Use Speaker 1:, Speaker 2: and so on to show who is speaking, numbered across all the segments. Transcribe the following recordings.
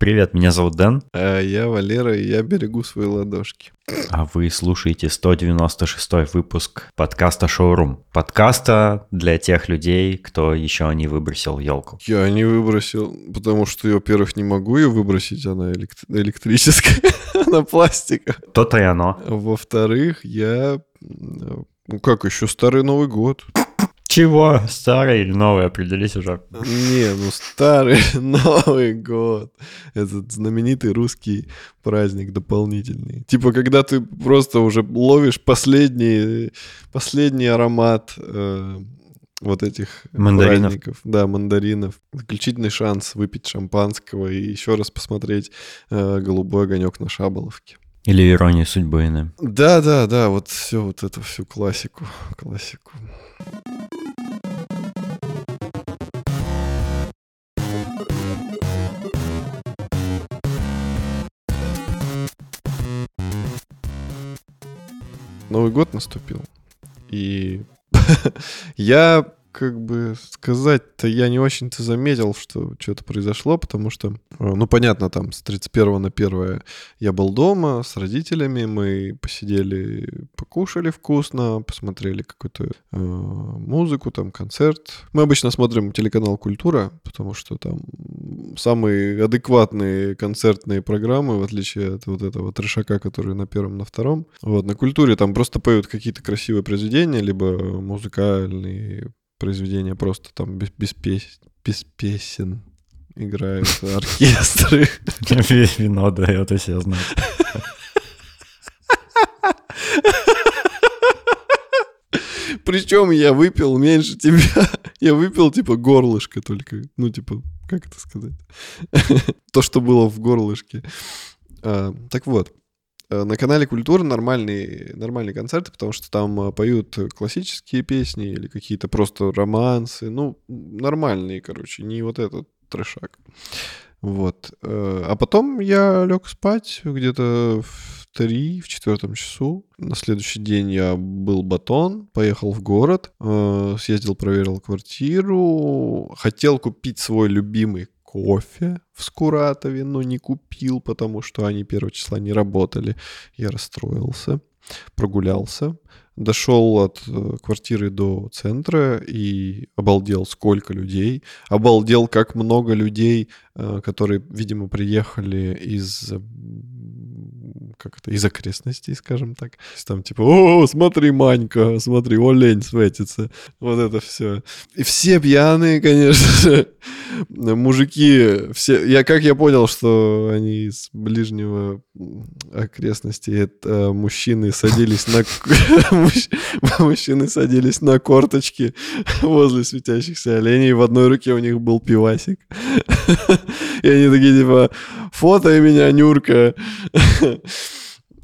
Speaker 1: Привет, меня зовут Дэн,
Speaker 2: А я Валера, и я берегу свои ладошки.
Speaker 1: а вы слушаете 196 выпуск подкаста «Шоурум». Подкаста для тех людей, кто еще не выбросил елку.
Speaker 2: Я не выбросил, потому что, я, во-первых, не могу ее выбросить, она элект- электрическая, она пластика.
Speaker 1: То-то и оно.
Speaker 2: Во-вторых, я... Ну как, еще старый Новый год.
Speaker 1: Чего? Старый или новый? Определись уже.
Speaker 2: Не, ну старый Новый год. Этот знаменитый русский праздник дополнительный. Типа, когда ты просто уже ловишь последний, последний аромат э, вот этих
Speaker 1: Мандаринов.
Speaker 2: праздников. Да, мандаринов. Заключительный шанс выпить шампанского и еще раз посмотреть э, «Голубой огонек» на Шаболовке.
Speaker 1: Или ирония судьбы иным.
Speaker 2: Да, да, да, вот все, вот это всю классику, классику. Новый год наступил, и я как бы сказать-то я не очень-то заметил, что что-то произошло, потому что, э, ну, понятно, там с 31 на 1 я был дома с родителями, мы посидели, покушали вкусно, посмотрели какую-то э, музыку, там концерт. Мы обычно смотрим телеканал «Культура», потому что там самые адекватные концертные программы, в отличие от вот этого трешака, который на первом, на втором. Вот, на «Культуре» там просто поют какие-то красивые произведения, либо музыкальные произведения просто там без, без, пес- без песен играют оркестры.
Speaker 1: Вино дает о себе знать.
Speaker 2: Причем я выпил меньше тебя. Я выпил, типа, горлышко только. Ну, типа, как это сказать? То, что было в горлышке. А, Так вот, на канале Культура нормальные, нормальные концерты, потому что там э, поют классические песни или какие-то просто романсы. Ну, нормальные, короче, не вот этот трешак. Вот. Э, А потом я лег спать где-то в три, в четвертом часу. На следующий день я был батон, поехал в город, э, съездил, проверил квартиру, хотел купить свой любимый кофе в Скуратове, но не купил, потому что они 1 числа не работали. Я расстроился, прогулялся, дошел от э, квартиры до центра и обалдел, сколько людей. Обалдел, как много людей, э, которые, видимо, приехали из как это, из окрестностей, скажем так. Там типа, о, смотри, Манька, смотри, олень светится. Вот это все. И все пьяные, конечно же. Мужики, все... Я, как я понял, что они из ближнего окрестности, это мужчины садились на... мужч- Мужчины садились на корточки возле светящихся оленей. В одной руке у них был пивасик. И они такие, типа, фото меня, Нюрка.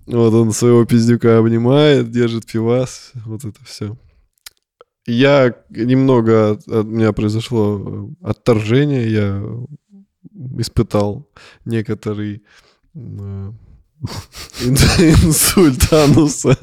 Speaker 2: Вот он своего пиздюка обнимает, держит пивас, вот это все. Я немного, от, меня произошло отторжение, я испытал некоторый э, ин- инсульт ануса.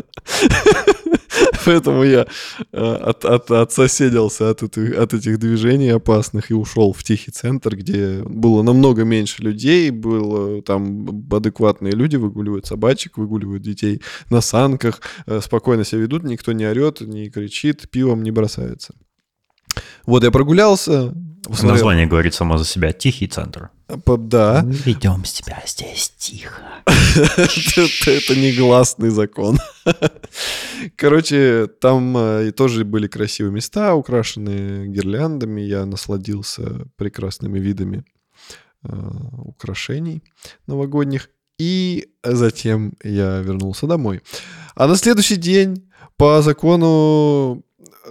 Speaker 2: Поэтому я э, от, от, отсоседился от, от этих движений опасных и ушел в тихий центр, где было намного меньше людей, было там адекватные люди выгуливают собачек, выгуливают детей на санках, э, спокойно себя ведут, никто не орет, не кричит, пивом не бросается. Вот я прогулялся. Посмотрел-
Speaker 1: Название говорит само за себя. Тихий центр.
Speaker 2: Да.
Speaker 1: Мы ведем себя здесь тихо.
Speaker 2: Это негласный закон. Короче, там э, и тоже были красивые места, украшенные гирляндами. Я насладился прекрасными видами э, украшений новогодних. И затем я вернулся домой. А на следующий день, по закону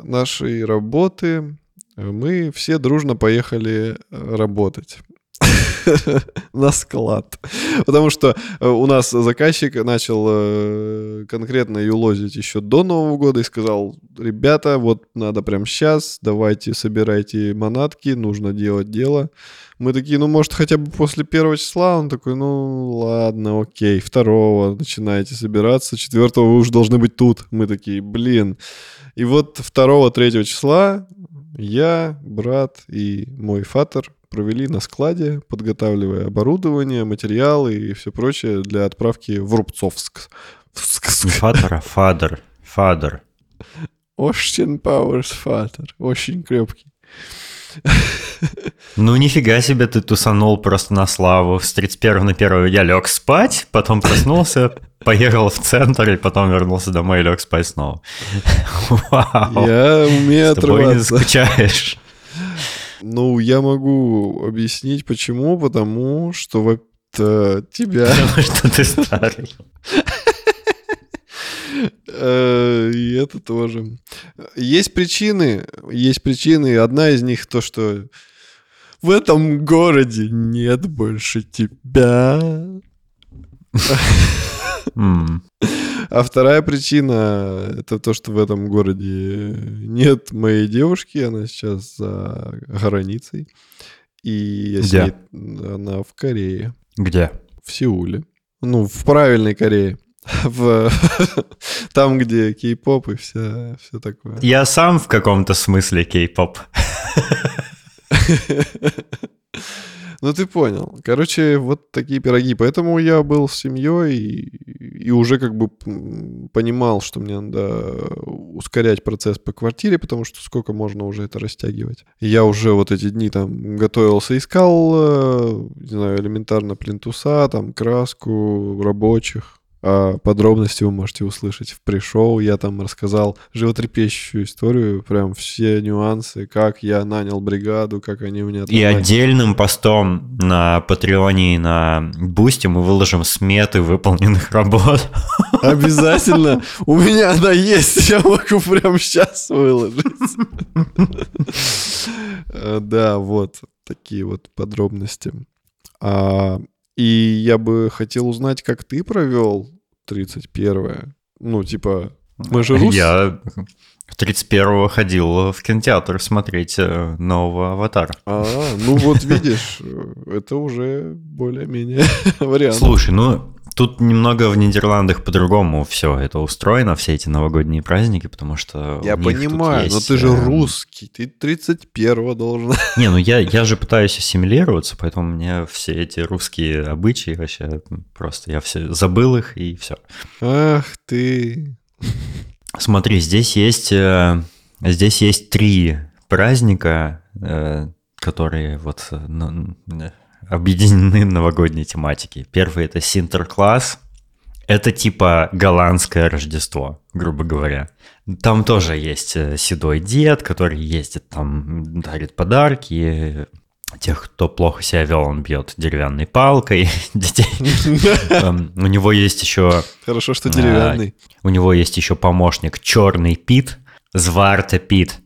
Speaker 2: нашей работы, мы все дружно поехали э, работать на склад. Потому что э, у нас заказчик начал э, конкретно юлозить еще до Нового года и сказал, ребята, вот надо прямо сейчас, давайте собирайте манатки, нужно делать дело. Мы такие, ну, может, хотя бы после первого числа? Он такой, ну, ладно, окей. Второго начинаете собираться, четвертого вы уже должны быть тут. Мы такие, блин. И вот второго, третьего числа я, брат и мой фатер провели на складе, подготавливая оборудование, материалы и все прочее для отправки в Рубцовск.
Speaker 1: Не фатер, а фадер. Фадер.
Speaker 2: Очень Пауэрс фатер. Очень крепкий.
Speaker 1: Ну, нифига себе, ты тусанул просто на славу. С 31 на 1 я лег спать, потом проснулся, поехал в центр и потом вернулся домой и лег спать снова.
Speaker 2: Вау. Я умею
Speaker 1: С тобой не скучаешь.
Speaker 2: Ну, я могу объяснить, почему. Потому что вот э, тебя...
Speaker 1: Потому что ты старый.
Speaker 2: Э, И это тоже. Есть причины, есть причины. Одна из них то, что в этом городе нет больше тебя. А вторая причина это то, что в этом городе нет моей девушки, она сейчас за границей. И я с
Speaker 1: Где?
Speaker 2: ней- она в Корее,
Speaker 1: Где?
Speaker 2: в Сеуле. Ну, в правильной Корее. В... Там, где кей-поп и все, все такое.
Speaker 1: Я сам в каком-то смысле кей-поп.
Speaker 2: Ну, ты понял. Короче, вот такие пироги. Поэтому я был с семьей и, и уже как бы понимал, что мне надо ускорять процесс по квартире, потому что сколько можно уже это растягивать. И я уже вот эти дни там готовился, искал, э, не знаю, элементарно плинтуса, там краску, рабочих. А подробности вы можете услышать в пришоу. Я там рассказал животрепещущую историю, прям все нюансы, как я нанял бригаду, как они у меня
Speaker 1: И отдельным постом на Патреоне и на Бусте мы выложим сметы выполненных работ.
Speaker 2: Обязательно. У меня она есть. Я могу прямо сейчас выложить. Э, Да, вот такие вот подробности. А, И я бы хотел узнать, как ты провел 31 Ну, типа, мы же рус...
Speaker 1: Я 31-го ходил в кинотеатр смотреть э, нового «Аватара».
Speaker 2: А, ну вот видишь, э, это уже более-менее вариант.
Speaker 1: Слушай, ну тут немного в Нидерландах по-другому все это устроено, все эти новогодние праздники, потому что
Speaker 2: Я понимаю, но
Speaker 1: есть,
Speaker 2: ты же
Speaker 1: э,
Speaker 2: русский, ты 31 должен.
Speaker 1: Не, ну я, я же пытаюсь ассимилироваться, поэтому мне все эти русские обычаи вообще просто я все забыл их и все.
Speaker 2: Ах ты.
Speaker 1: Смотри, здесь есть э, здесь есть три праздника, э, которые вот объединены новогодней тематикой. Первый это Синтеркласс. Это типа голландское Рождество, грубо говоря. Там тоже есть э, седой дед, который ездит там, дарит подарки. Тех, кто плохо себя вел, он бьет деревянной палкой детей. Эм, У него есть еще
Speaker 2: Хорошо, что
Speaker 1: А,
Speaker 2: деревянный.
Speaker 1: у него есть еще помощник Черный Пит, Зварта Пит.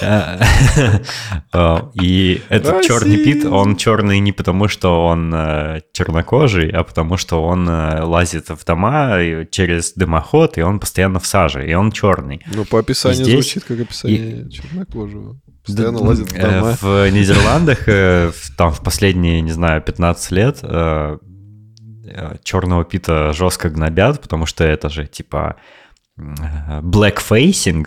Speaker 1: Э, э, И этот черный Пит, он черный не потому, что он э, чернокожий, а потому что он лазит в дома через дымоход, и он постоянно в саже, и он черный.
Speaker 2: Ну, по описанию
Speaker 1: здесь-
Speaker 2: звучит как описание чернокожего. Постоянно лазит в дома.
Speaker 1: В Нидерландах там в последние, не знаю, 15 лет черного пита жестко гнобят, потому что это же типа blackfacing.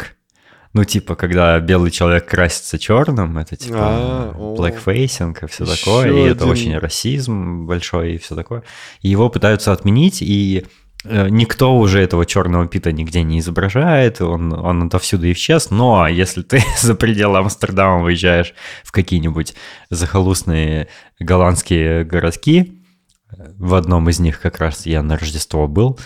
Speaker 1: Ну, типа, когда белый человек красится черным, это типа
Speaker 2: А, о.
Speaker 1: blackfacing и все такое, и это очень расизм большой и все такое. И его пытаются отменить, и э, никто уже этого черного пита нигде не изображает, он, он отовсюду исчез, но если ты за пределы Амстердама выезжаешь в какие-нибудь захолустные голландские городки, э, в одном из них как раз я на Рождество был,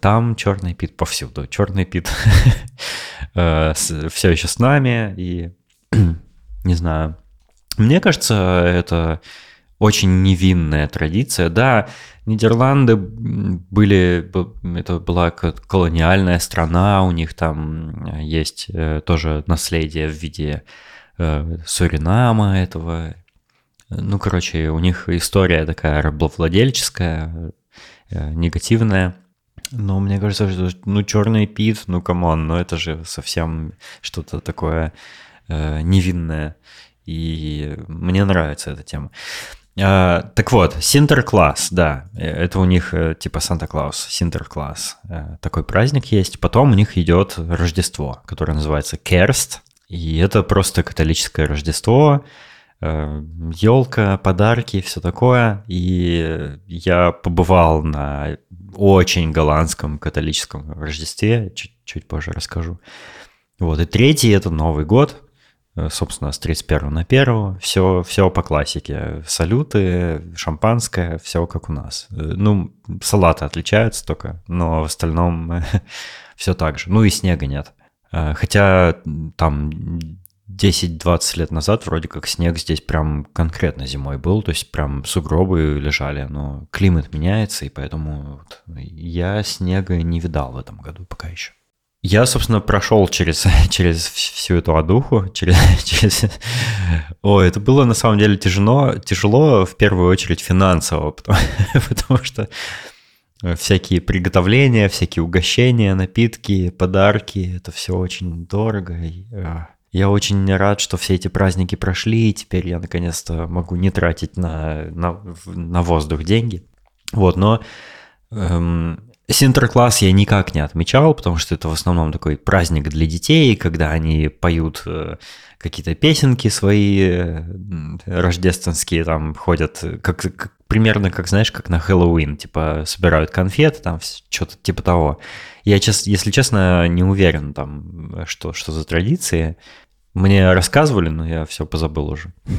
Speaker 1: там черный пит повсюду. Черный пит все еще с нами, и не знаю. Мне кажется, это очень невинная традиция. Да, Нидерланды были, это была колониальная страна, у них там э, есть э, тоже наследие в виде э, Суринама этого. Ну, короче, у них история такая рабовладельческая, э, негативная. Но мне кажется, что ну Черный Пит, ну come on, ну это же совсем что-то такое э, невинное. И мне нравится эта тема. А, так вот, Sinterklaas, да, э, это у них э, типа Санта-Клаус, Sinterklaas. Э, Такой праздник есть. Потом у них идет Рождество, которое называется Kerst. И это просто католическое Рождество. елка, подарки, все такое. И я побывал на очень голландском католическом Рождестве, чуть, чуть позже расскажу. Вот, и третий это Новый год, э, собственно, с 31 на 1, все, все по классике. Салюты, шампанское, все как у нас. Э, ну, салаты отличаются только, но в остальном все так же. Ну и снега нет. Э, хотя там 10-20 лет назад вроде как снег здесь прям конкретно зимой был, то есть прям сугробы лежали, но климат меняется, и поэтому вот я снега не видал в этом году пока еще. Я, собственно, прошел через, через всю эту одуху, через, через... О, это было на самом деле тяжело, тяжело в первую очередь финансово, потому, потому что всякие приготовления, всякие угощения, напитки, подарки, это все очень дорого. И, а, я очень рад, что все эти праздники прошли, и теперь я наконец-то могу не тратить на, на, на воздух деньги. Вот, но эм, Синтеркласс я никак не отмечал, потому что это в основном такой праздник для детей, когда они поют э, какие-то песенки свои э, рождественские, там ходят, как, как примерно, как знаешь, как на Хэллоуин, типа собирают конфеты, там что-то типа того. Я, если честно, не уверен там, что, что за традиции. Мне рассказывали, но я все позабыл уже.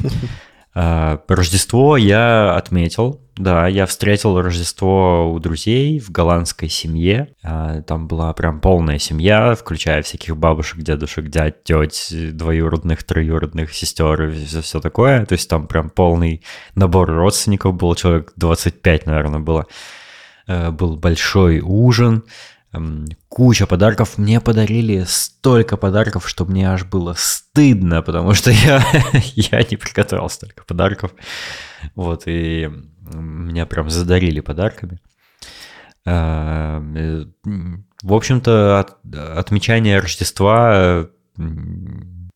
Speaker 1: А, Рождество я отметил, да, я встретил Рождество у друзей в голландской семье. А, там была прям полная семья, включая всяких бабушек, дедушек, дядь, теть, двоюродных, троюродных, сестер и все, все такое. То есть там прям полный набор родственников был, человек 25, наверное, было. Э, был большой ужин, куча подарков. Мне подарили столько подарков, что мне аж было стыдно, потому что я, я не приготовил столько подарков. Вот, и меня прям задарили подарками. Э, в общем-то, от, отмечание Рождества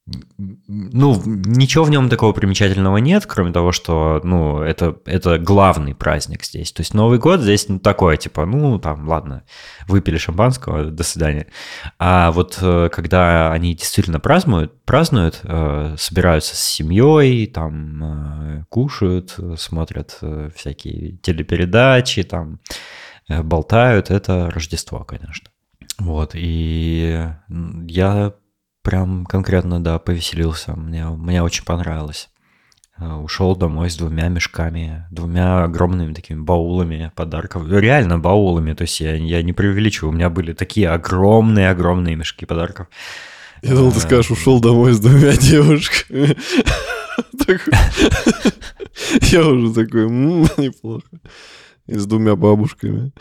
Speaker 1: ну, ничего в нем такого примечательного нет, кроме того, что, ну, это, это главный праздник здесь. То есть Новый год здесь ну, такое, типа, ну, там, ладно, выпили шампанского, до свидания. А вот э, когда они действительно празднуют, празднуют, э, собираются с семьей, там, э, кушают, смотрят всякие телепередачи, там, болтают, это Рождество, конечно. Вот, и я прям конкретно, да, повеселился. Мне, мне очень понравилось. Э, ушел домой с двумя мешками, двумя огромными такими баулами подарков. Реально баулами, то есть я, я не преувеличиваю. У меня были такие огромные-огромные мешки подарков.
Speaker 2: Я думал, ты скажешь, ушел домой с двумя девушками. Я уже такой, неплохо. И с двумя бабушками.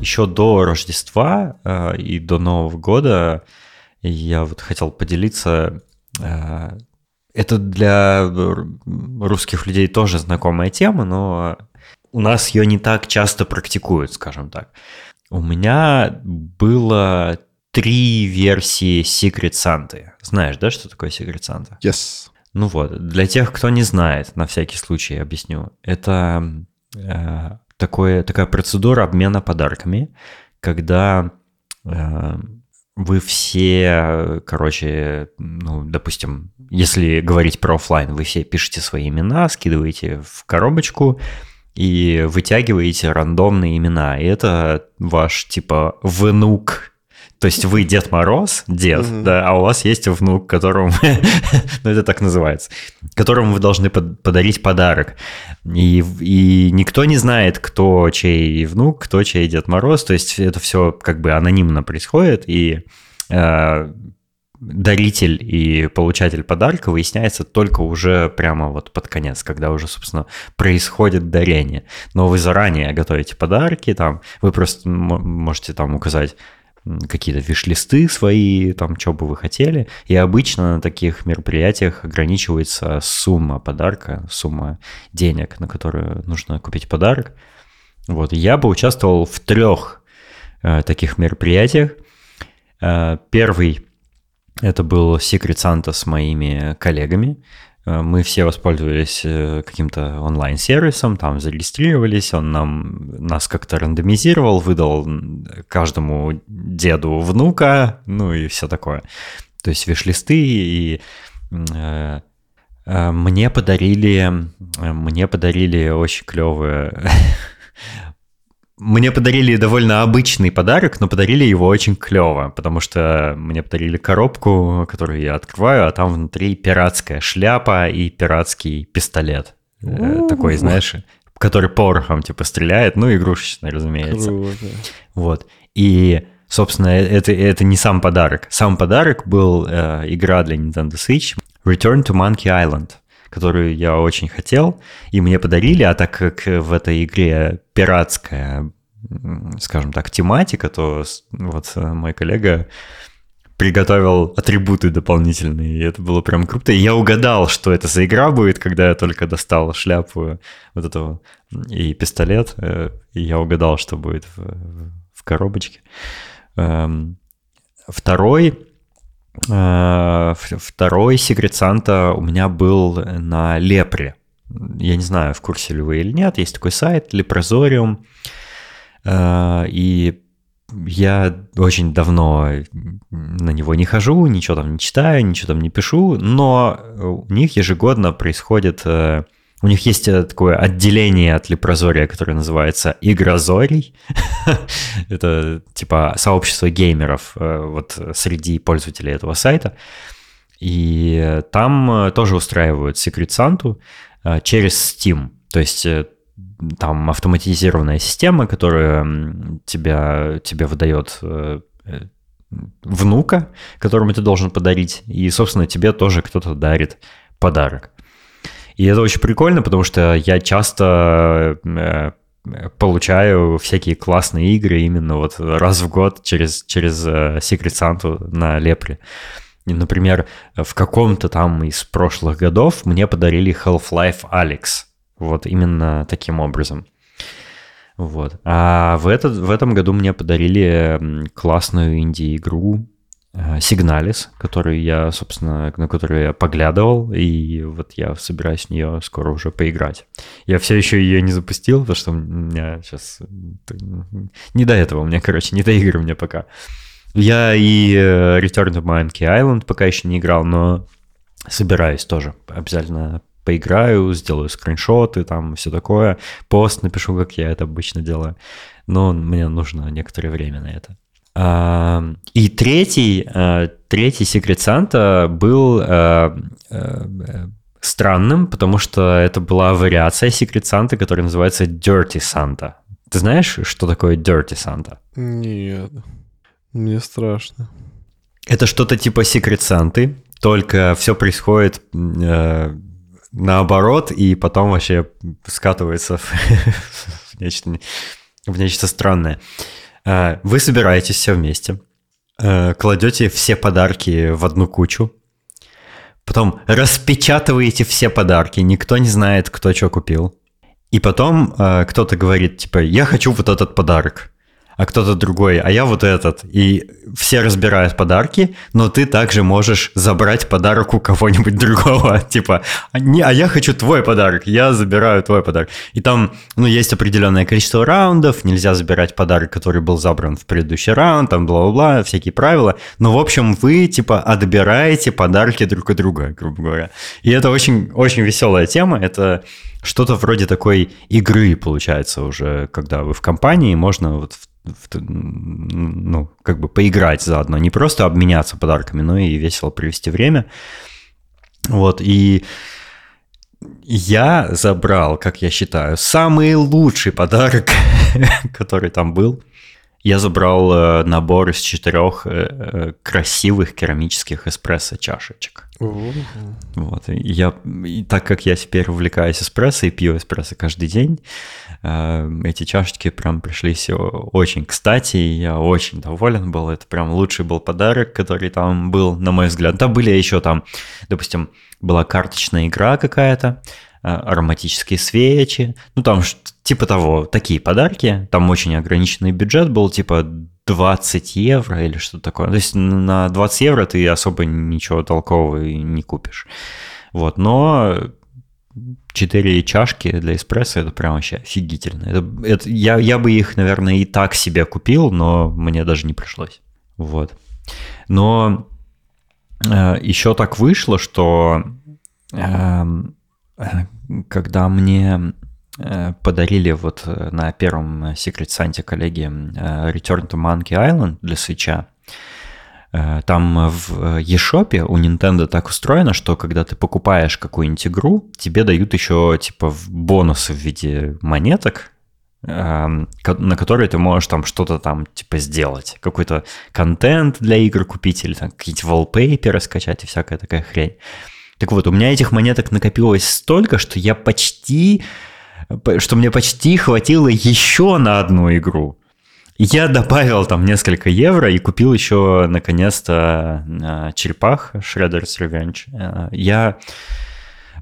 Speaker 1: Еще до Рождества э, и до Нового года я вот хотел поделиться. Э, это для русских людей тоже знакомая тема, но у нас ее не так часто практикуют, скажем так. У меня было три версии Secret Santa. Знаешь, да, что такое Secret Santa?
Speaker 2: Yes.
Speaker 1: Ну вот, для тех, кто не знает, на всякий случай объясню. Это э, такое, такая процедура обмена подарками, когда э, вы все, короче, ну, допустим, если говорить про офлайн, вы все пишете свои имена, скидываете в коробочку и вытягиваете рандомные имена. И это ваш, типа, внук то есть вы Дед Мороз, дед, угу. да, а у вас есть внук, которому, ну это так называется, которому вы должны под, подарить подарок. И, и никто не знает, кто чей внук, кто чей Дед Мороз. То есть это все как бы анонимно происходит, и э, даритель и получатель подарка выясняется только уже прямо вот под конец, когда уже, собственно, происходит дарение. Но вы заранее готовите подарки, там, вы просто можете там указать какие-то виш-листы свои, там, что бы вы хотели. И обычно на таких мероприятиях ограничивается сумма подарка, сумма денег, на которую нужно купить подарок. Вот, я бы участвовал в трех э, таких мероприятиях. Э, первый это был Secret Santa с моими коллегами. Э, мы все воспользовались э, каким-то онлайн-сервисом, там зарегистрировались, он нам, нас как-то рандомизировал, выдал каждому деду внука, ну и все такое. То есть виш-листы, и э, э, мне подарили, мне подарили очень клевые мне подарили довольно обычный подарок, но подарили его очень клево, потому что мне подарили коробку, которую я открываю, а там внутри пиратская шляпа и пиратский пистолет. Э, такой, знаешь, который порохом типа стреляет, ну, игрушечный, разумеется. Круто. Вот. И, собственно, это, это не сам подарок. Сам подарок был э, игра для Nintendo Switch Return to Monkey Island которую я очень хотел, и мне подарили, а так как в этой игре пиратская, скажем так, тематика, то вот э, мой коллега приготовил атрибуты дополнительные, и это было прям круто. И я угадал, что это за игра будет, когда я только достал шляпу вот этого и пистолет, э, и я угадал, что будет в, в коробочке. Эм, второй Э, второй секрет Санта у меня был на Лепре. Я не знаю, в курсе ли вы или нет. Есть такой сайт Лепрозориум. Э, и я очень давно на него не хожу, ничего там не читаю, ничего там не пишу, но у них ежегодно происходит э, у них есть э, такое отделение от Лепрозория, которое называется Игрозорий. Это типа сообщество геймеров э, вот среди пользователей этого сайта. И там э, тоже устраивают Secret Santa через Steam. То есть там автоматизированная система, которая тебя, тебе выдает внука, которому ты должен подарить, и, собственно, тебе тоже кто-то дарит подарок. И это очень прикольно, потому что я часто э, получаю всякие классные игры именно вот раз в год через, через э, Secret Santa на Лепре. Например, в каком-то там из прошлых годов мне подарили Half-Life Alex. Вот именно таким образом. Вот. А в, этот, в этом году мне подарили классную инди-игру Сигналис, э, который я, собственно, на которую я поглядывал, и вот я собираюсь в нее скоро уже поиграть. Я все еще ее не запустил, потому что у меня сейчас не до этого, у меня, короче, не до игр у меня пока. Я и э, Return to Monkey Island пока еще не играл, но собираюсь тоже обязательно поиграю, сделаю скриншоты, там все такое, пост напишу, как я это обычно делаю. Но мне нужно некоторое время на это. И третий, э, третий секрет Санта был э, э, странным, потому что это была вариация секрет Санта, которая называется Dirty Santa. Ты знаешь, что такое Dirty Santa?
Speaker 2: Нет, мне страшно.
Speaker 1: Это что-то типа секрет Санты, только все происходит э, наоборот, и потом вообще скатывается в, в, нечто, в нечто странное. Э, вы собираетесь все вместе, э, кладете все подарки в одну кучу, потом распечатываете все подарки, никто не знает, кто что купил. И потом э, кто-то говорит, типа, я хочу вот этот подарок а кто-то другой, а я вот этот. И все разбирают подарки, но ты также можешь забрать подарок у кого-нибудь другого. Типа, а, не, а я хочу твой подарок, я забираю твой подарок. И там, ну, есть определенное количество раундов, нельзя забирать подарок, который был забран в предыдущий раунд, там, бла-бла-бла, всякие правила. Но, в общем, вы, типа, отбираете подарки друг у друга, грубо говоря. И это очень, очень веселая тема, это что-то вроде такой игры получается уже, когда вы в компании, можно вот в ну, как бы поиграть заодно, не просто обменяться подарками, но и весело провести время. Вот, и я забрал, как я считаю, самый лучший подарок, который там был. Я забрал э, набор из четырех э, э, красивых керамических эспрессо-чашечек. Вот. И я, и так как я теперь увлекаюсь эспрессо и пью эспрессо каждый день, эти чашечки прям пришлись очень кстати, и я очень доволен был. Это прям лучший был подарок, который там был, на мой взгляд. Там были еще там, допустим, была карточная игра какая-то, ароматические свечи, ну там типа того, такие подарки, там очень ограниченный бюджет был, типа 20 евро или что-то такое. То есть на 20 евро ты особо ничего толкового не купишь. Вот, но 4 чашки для эспрессо это прям вообще офигительно. Это, это, я, я бы их, наверное, и так себе купил, но мне даже не пришлось. Вот. Но э, еще так вышло, что э, когда мне э, подарили вот на первом Secret Santa коллеге э, Return to Monkey Island для свеча, Э, там в eShop у Nintendo так устроено, что когда ты покупаешь какую-нибудь игру, тебе дают еще типа бонусы в виде монеток, эм, на которые ты можешь там что-то там типа сделать. Какой-то контент для игр купить или там какие-то wallpaper скачать и всякая такая хрень. Так вот, у меня этих монеток накопилось столько, что я почти что мне почти хватило еще на одну игру. Я добавил там несколько евро и купил еще наконец-то э, черепах Shredder's Revenge. Э, я...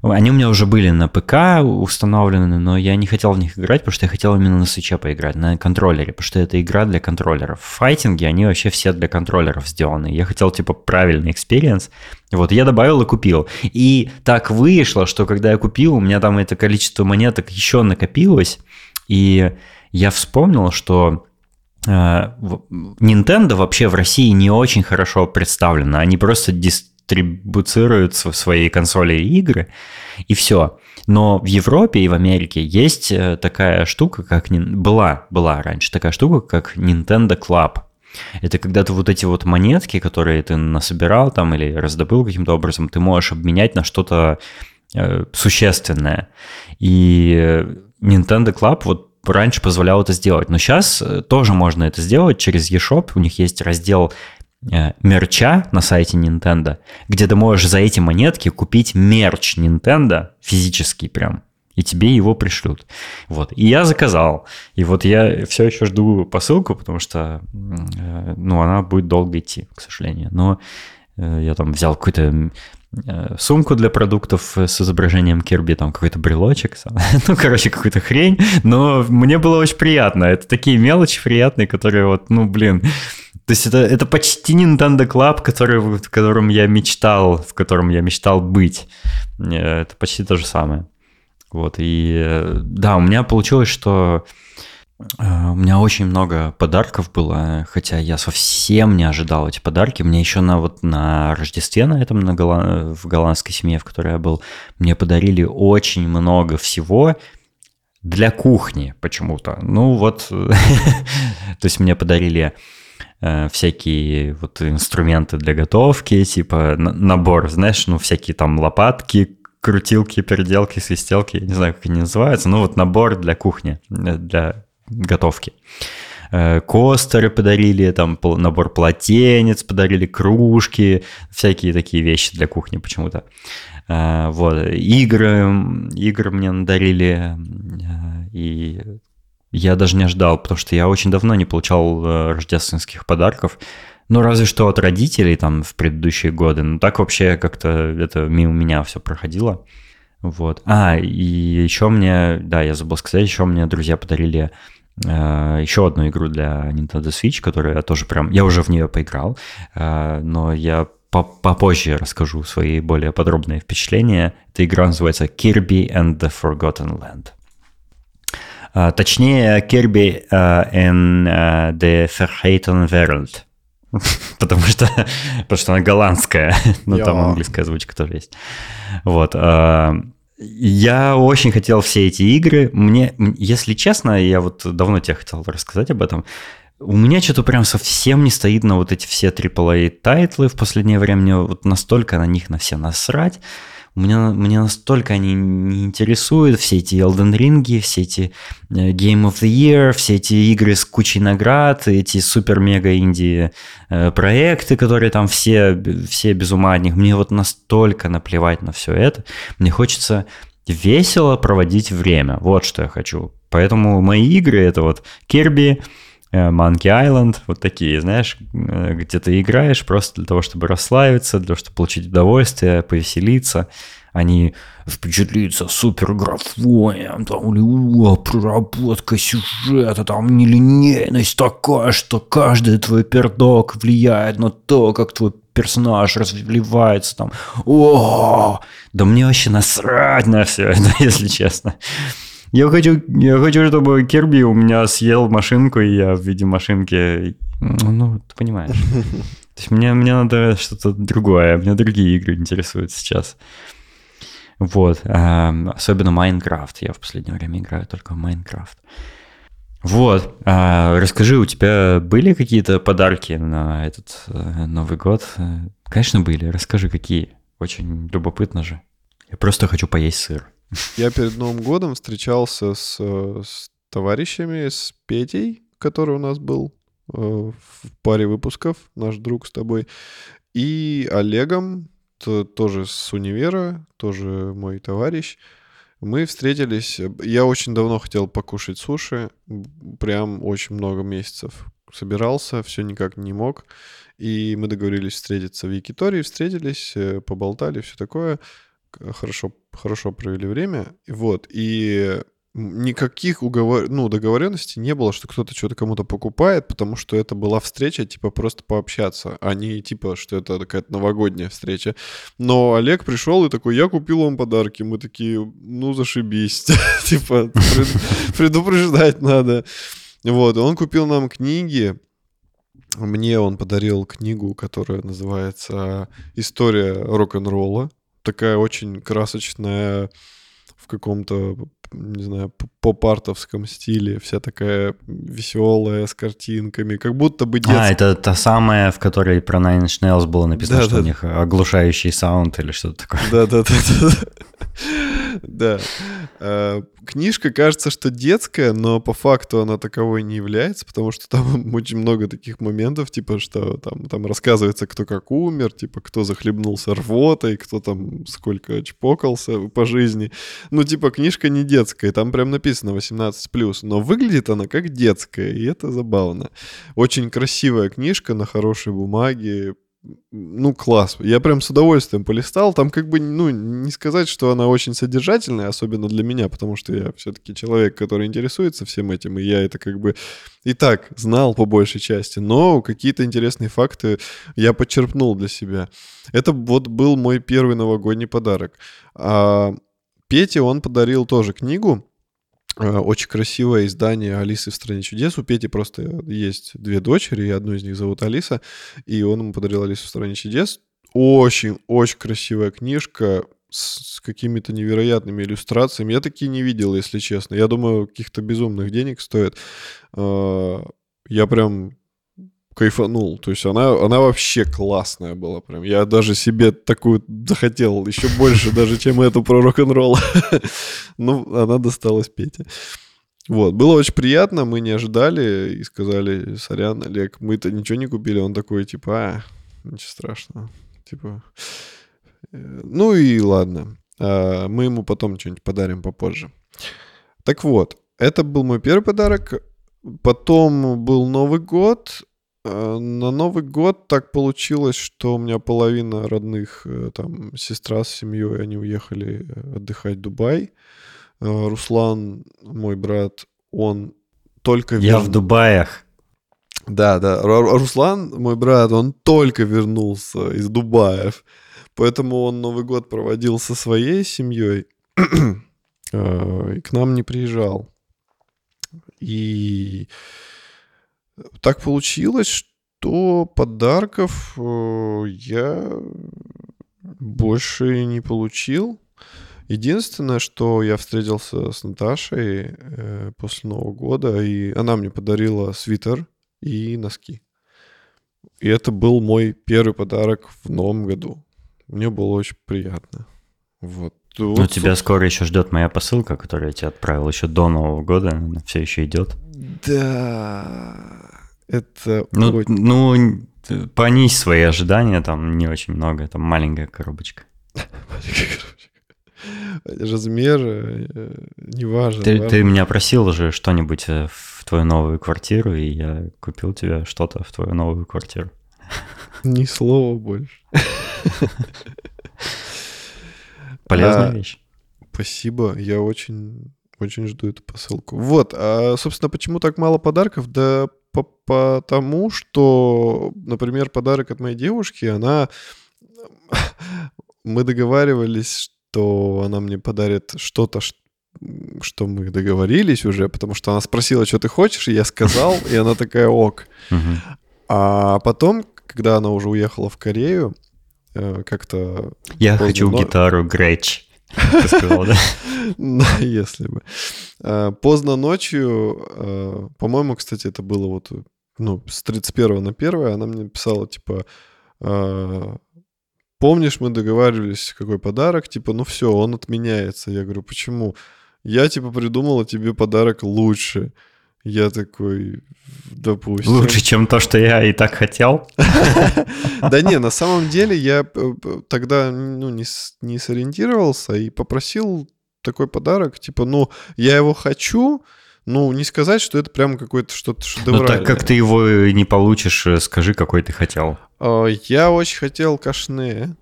Speaker 1: Они у меня уже были на ПК установлены, но я не хотел в них играть, потому что я хотел именно на Switch е поиграть, на контроллере, потому что это игра для контроллеров. Файтинги, они вообще все для контроллеров сделаны. Я хотел, типа, правильный experience. Вот, я добавил и купил. И так вышло, что когда я купил, у меня там это количество монеток еще накопилось, и я вспомнил, что Nintendo вообще в России не очень хорошо представлена. Они просто дистрибуцируют в свои консоли игры, и все. Но в Европе и в Америке есть э, такая штука, как... Была, была раньше такая штука, как Nintendo Club. Это когда ты вот эти вот монетки, которые ты насобирал там или раздобыл каким-то образом, ты можешь обменять на что-то э, существенное. И э, Nintendo Club вот раньше позволял это сделать. Но сейчас э, тоже можно это сделать через eShop. У них есть раздел э, мерча на сайте Nintendo, где ты можешь за эти монетки купить мерч Nintendo физический прям, и тебе его пришлют. Вот. И я заказал. И вот я все еще жду посылку, потому что э, ну, она будет долго идти, к сожалению. Но я там взял какой-то сумку для продуктов с изображением Кирби, там какой-то брелочек, ну, короче, какую-то хрень, но мне было очень приятно. Это такие мелочи приятные, которые вот, ну, блин, то есть это, это почти Nintendo Club, который, в котором я мечтал, в котором я мечтал быть. Э, это почти то же самое. Вот, и э, да, у меня получилось, что Э, у меня очень много подарков было, хотя я совсем не ожидал эти подарки. Мне еще на, вот, на Рождестве на этом, на голланд... в голландской семье, в которой я был, мне подарили очень много всего для кухни почему-то. Ну вот, то есть мне подарили э, всякие вот инструменты для готовки, типа набор, знаешь, ну всякие там лопатки, крутилки, переделки, свистелки, я не знаю, как они называются, ну вот набор для кухни, э, для готовки. Э, костеры подарили, там набор полотенец подарили, кружки, всякие такие вещи для кухни почему-то. Э, вот, игры, игры мне надарили, э, и я даже не ожидал, потому что я очень давно не получал рождественских подарков, ну, разве что от родителей там в предыдущие годы. Ну, так вообще как-то это мимо меня все проходило. Вот. А, и еще мне, да, я забыл сказать, еще мне друзья подарили Э, еще одну игру для Nintendo Switch, которую я тоже прям... Я уже в нее поиграл, э, но я попозже расскажу свои более подробные впечатления. Эта игра называется Kirby and the Forgotten Land. Э, точнее, Kirby э, in э, the Forgotten World. потому, что, потому что она голландская, но там английская озвучка тоже есть. Вот. Я очень хотел все эти игры. Мне, если честно, я вот давно тебе хотел рассказать об этом. У меня что-то прям совсем не стоит на вот эти все AAA title ы в последнее время. Мне вот настолько на них на все насрать. Меня, мне настолько они не интересуют, все эти Elden Ring, все эти э, Game of the Year, все эти игры с кучей наград, эти супер-мега-инди э, проекты, которые там все, все без ума от них. Мне вот настолько наплевать на все это. Мне хочется весело проводить время. Вот что я хочу. Поэтому мои игры это вот Kirby, Monkey Island, вот такие, знаешь, где ты играешь просто для того, чтобы расслабиться, для того, чтобы получить удовольствие, повеселиться а не впечатлиться супер графонием, там, или проработка сюжета, там, нелинейность такая, что каждый твой пердок влияет на то, как твой персонаж разливается там. О, да мне вообще насрать на все это, если честно. Я хочу, я хочу, чтобы Кирби у меня съел машинку, и я в виде машинки... Ну, ты понимаешь. То есть мне, мне надо что-то другое, мне другие игры интересуют сейчас. Вот. Эм, особенно Майнкрафт. Я в последнее время играю только в Майнкрафт. Вот. А, расскажи, у тебя были какие-то подарки на этот э, Новый год? Конечно, были. Расскажи, какие. Очень любопытно же. Я просто хочу поесть сыр.
Speaker 2: Я перед Новым годом встречался с, с товарищами, с Петей, который у нас был э, в паре выпусков, наш друг с тобой, и Олегом, то, тоже с универа, тоже мой товарищ. Мы встретились, я очень давно хотел покушать суши, прям очень много месяцев собирался, все никак не мог. И мы договорились встретиться в Якитории, встретились, э, поболтали, все такое. Хорошо, хорошо провели время. Вот, и никаких уговор... ну, договоренностей не было, что кто-то что-то кому-то покупает, потому что это была встреча, типа, просто пообщаться, а не, типа, что это какая-то новогодняя встреча. Но Олег пришел и такой, я купил вам подарки. Мы такие, ну, зашибись. Типа, предупреждать надо. Вот, он купил нам книги, мне он подарил книгу, которая называется «История рок-н-ролла». Такая очень красочная, в каком-то не знаю, поп-артовском стиле, вся такая веселая, с картинками, как будто бы детская.
Speaker 1: А, это та самая, в которой про Nine Inch Nails было написано, да, что да. у них оглушающий саунд или что-то такое.
Speaker 2: Да-да-да. Да. А, книжка кажется, что детская, но по факту она таковой не является, потому что там очень много таких моментов, типа, что там, там рассказывается, кто как умер, типа, кто захлебнулся рвотой, кто там сколько чпокался по жизни. Ну, типа, книжка не детская, там прям написано 18+, но выглядит она как детская, и это забавно. Очень красивая книжка на хорошей бумаге, ну, класс. Я прям с удовольствием полистал. Там как бы, ну, не сказать, что она очень содержательная, особенно для меня, потому что я все-таки человек, который интересуется всем этим, и я это как бы и так знал по большей части, но какие-то интересные факты я подчерпнул для себя. Это вот был мой первый новогодний подарок. А Пете он подарил тоже книгу, очень красивое издание «Алисы в стране чудес». У Пети просто есть две дочери, и одну из них зовут Алиса, и он ему подарил «Алису в стране чудес». Очень-очень красивая книжка с какими-то невероятными иллюстрациями. Я такие не видел, если честно. Я думаю, каких-то безумных денег стоит. Э, я прям кайфанул. То есть она, она вообще классная была прям. Я даже себе такую захотел еще больше, даже чем эту про рок-н-ролл. Ну, она досталась Пете. Вот, было очень приятно, мы не ожидали и сказали, сорян, Олег, мы-то ничего не купили. Он такой, типа, а, ничего страшного. Типа, э, ну и ладно. А, мы ему потом что-нибудь подарим попозже. Так вот, это был мой первый подарок. Потом был Новый год, на Новый год так получилось, что у меня половина родных, э, там, сестра с семьей, они уехали э, отдыхать в Дубай. Руслан, мой брат, он только...
Speaker 1: Я вер... в Дубаях.
Speaker 2: Да, да. Руслан, мой брат, он только вернулся из Дубаев. Поэтому он Новый год проводил со своей семьей и к нам не приезжал. И так получилось, что подарков э, я больше не получил. Единственное, что я встретился с Наташей э, после Нового года, и она мне подарила свитер и носки. И это был мой первый подарок в Новом году. Мне было очень приятно. Вот.
Speaker 1: Ну, вот, тебя скоро еще ждет моя посылка, которую я тебе отправил еще до Нового года. Она все еще идет.
Speaker 2: Да. Это
Speaker 1: ну, очень... ну, понизь свои ожидания, там не очень много, там маленькая коробочка.
Speaker 2: Размер э, не важен.
Speaker 1: Ты, ты меня просил уже что-нибудь э, в твою новую квартиру, и я купил тебе что-то в твою новую квартиру.
Speaker 2: Ни слова больше.
Speaker 1: Полезная а, вещь.
Speaker 2: Спасибо, я очень очень жду эту посылку. Вот, а, собственно, почему так мало подарков? Да потому, что, например, подарок от моей девушки, она... Мы договаривались, что она мне подарит что-то, что мы договорились уже, потому что она спросила, что ты хочешь, и я сказал, и она такая ок. А потом, когда она уже уехала в Корею, э, как-то
Speaker 1: Я хочу гитару Грэч. Сказал, да?
Speaker 2: Если бы. А, Поздно ночью, а, по-моему, кстати, это было вот, ну, с 31 на 1, она мне писала, типа, а, помнишь, мы договаривались, какой подарок, типа, ну все, он отменяется. Я говорю, почему? Я, типа, придумала тебе подарок лучше. Я такой, допустим.
Speaker 1: Лучше, чем то, что я и так хотел.
Speaker 2: Да не, на самом деле я э, п- тогда ну, не, сориентировался и попросил такой подарок, типа, ну, я его хочу, ну, не сказать, что это прям какое-то что-то
Speaker 1: Но
Speaker 2: шедевральное.
Speaker 1: Ну, так как ты его не получишь, э, скажи, какой ты хотел.
Speaker 2: А, Я очень хотел кашне,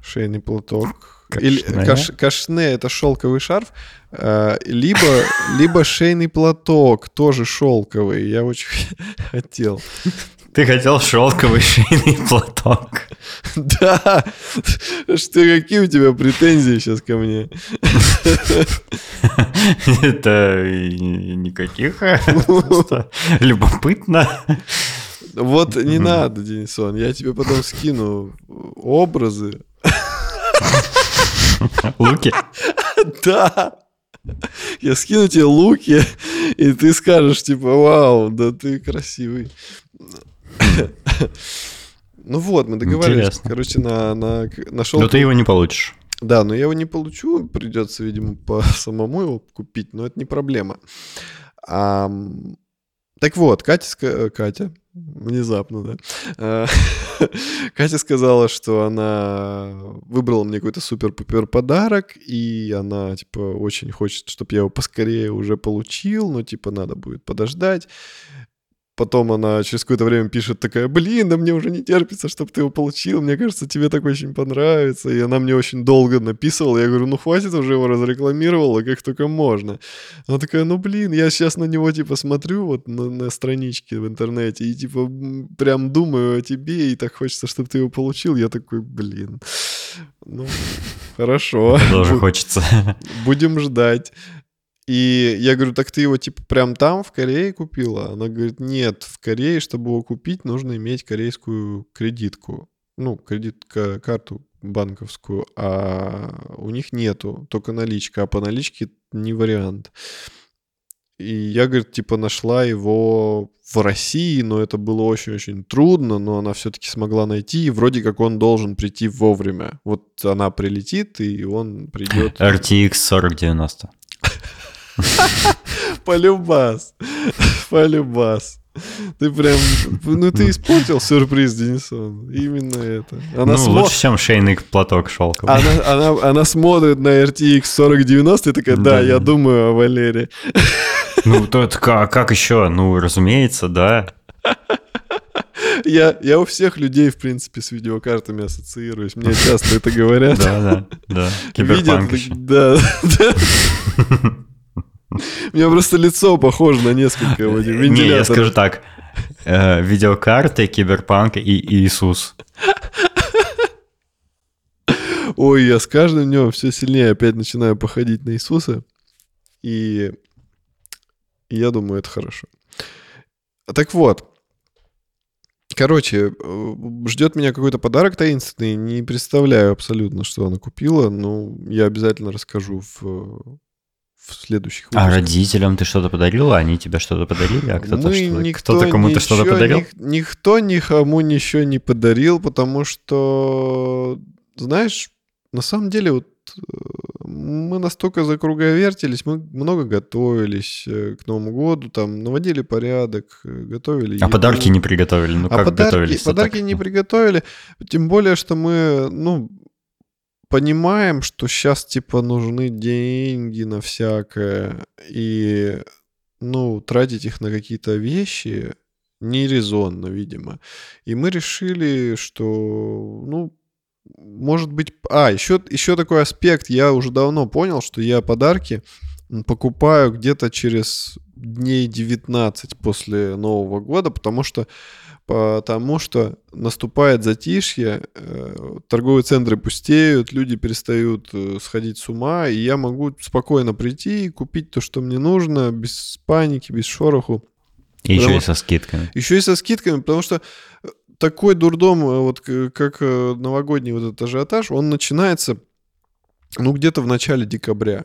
Speaker 2: шейный платок. Или
Speaker 1: Кашне?
Speaker 2: каш- кашне это шелковый шарф, а, либо, либо шейный платок, тоже шелковый. Я очень хотел.
Speaker 1: Ты хотел шелковый шейный платок.
Speaker 2: Да, что какие у тебя претензии сейчас ко мне?
Speaker 1: Это никаких. э, Любопытно.
Speaker 2: Вот не надо, Денисон, я тебе потом скину образы.
Speaker 1: Луки.
Speaker 2: Да. Я скину тебе луки, и ты скажешь, типа, вау, да ты красивый. Ну вот, мы договорились,
Speaker 1: Интересно.
Speaker 2: короче, на, на, на
Speaker 1: Но ты его не получишь.
Speaker 2: Да, но я его не получу, придется, видимо, по самому его купить, но это не проблема. Ам, так вот, Катя, Катя, внезапно, да, А, Катя сказала, что она выбрала мне какой-то супер-пупер подарок, и она, типа, очень хочет, чтобы я его поскорее уже получил, но, типа, надо будет подождать. Потом она через какое-то время пишет такая, блин, да мне уже не терпится, чтобы ты его получил, мне кажется, тебе так очень понравится. И она мне очень долго написывала, я говорю, ну хватит уже его разрекламировала, как только можно. Она такая, ну блин, я сейчас на него типа смотрю вот на, на страничке в интернете и типа прям думаю о тебе, и так хочется, чтобы ты его получил. Я такой, блин, ну хорошо,
Speaker 1: Тоже хочется.
Speaker 2: будем ждать. И я говорю, так ты его типа прям там, в Корее купила? Она говорит, нет, в Корее, чтобы его купить, нужно иметь корейскую кредитку. Ну, кредит, ка- карту банковскую, а у них нету, только наличка, а по наличке не вариант. И я, говорит, типа нашла его в России, но это было очень-очень трудно, но она все-таки смогла найти, и вроде как он должен прийти вовремя. Вот она прилетит, и он придет...
Speaker 1: RTX 4090.
Speaker 2: Полюбас. Полюбас. Ты прям... Ну, ты испортил сюрприз, Денисон. Именно это. Она,
Speaker 1: Ну,
Speaker 2: смо-
Speaker 1: лучше, чем шейный платок шелковый.
Speaker 2: она, она, она смотрит на RTX 4090 и такая, да,
Speaker 1: Да.
Speaker 2: я думаю о Валере.
Speaker 1: Ну, то это как, как еще? Ну, разумеется, да.
Speaker 2: Я, я у всех людей, в принципе, с видеокартами ассоциируюсь. Мне часто это говорят.
Speaker 1: Да, да, да. Киберпанк
Speaker 2: Видят. Да, да. У меня просто лицо похоже на несколько этих
Speaker 1: Не, я
Speaker 2: вентиляторов.
Speaker 1: скажу так. Э, Видеокарты, Киберпанк и Иисус.
Speaker 2: Ой, я с каждым днем все сильнее опять начинаю походить на Иисуса. И и я думаю, это хорошо. Так вот. Короче, э, ждет меня какой-то подарок таинственный. Не представляю абсолютно, что она купила. Но я обязательно расскажу в, в следующих
Speaker 1: А
Speaker 2: выпусках.
Speaker 1: родителям ты что-то подарила? Они тебе что-то подарили? А кто-то,
Speaker 2: Мы
Speaker 1: что-то-
Speaker 2: никто
Speaker 1: кто-то кому-то что-то подарил?
Speaker 2: ник- никто никому ничего не подарил, потому что, знаешь, на самом деле вот э, мы настолько закруговертились, мы много готовились э, к Новому году, там наводили порядок, э, готовили.
Speaker 1: А
Speaker 2: еду.
Speaker 1: подарки не приготовили? Ну,
Speaker 2: А
Speaker 1: как
Speaker 2: подарки,
Speaker 1: готовились?
Speaker 2: подарки не приготовили, тем более, что мы, ну, понимаем, что сейчас, типа, нужны деньги на всякое, и, ну, тратить их на какие-то вещи нерезонно, видимо. И мы решили, что, ну, может быть... А, еще, еще такой аспект. Я уже давно понял, что я подарки покупаю где-то через дней 19 после Нового года, потому что потому что наступает затишье, э, торговые центры пустеют, люди перестают э, сходить с ума, и я могу спокойно прийти и купить то, что мне нужно, без паники, без шороху.
Speaker 1: И еще и со скидками.
Speaker 2: Еще и со скидками, потому что э, такой дурдом, вот как новогодний вот этот ажиотаж, он начинается, ну, где-то в начале декабря.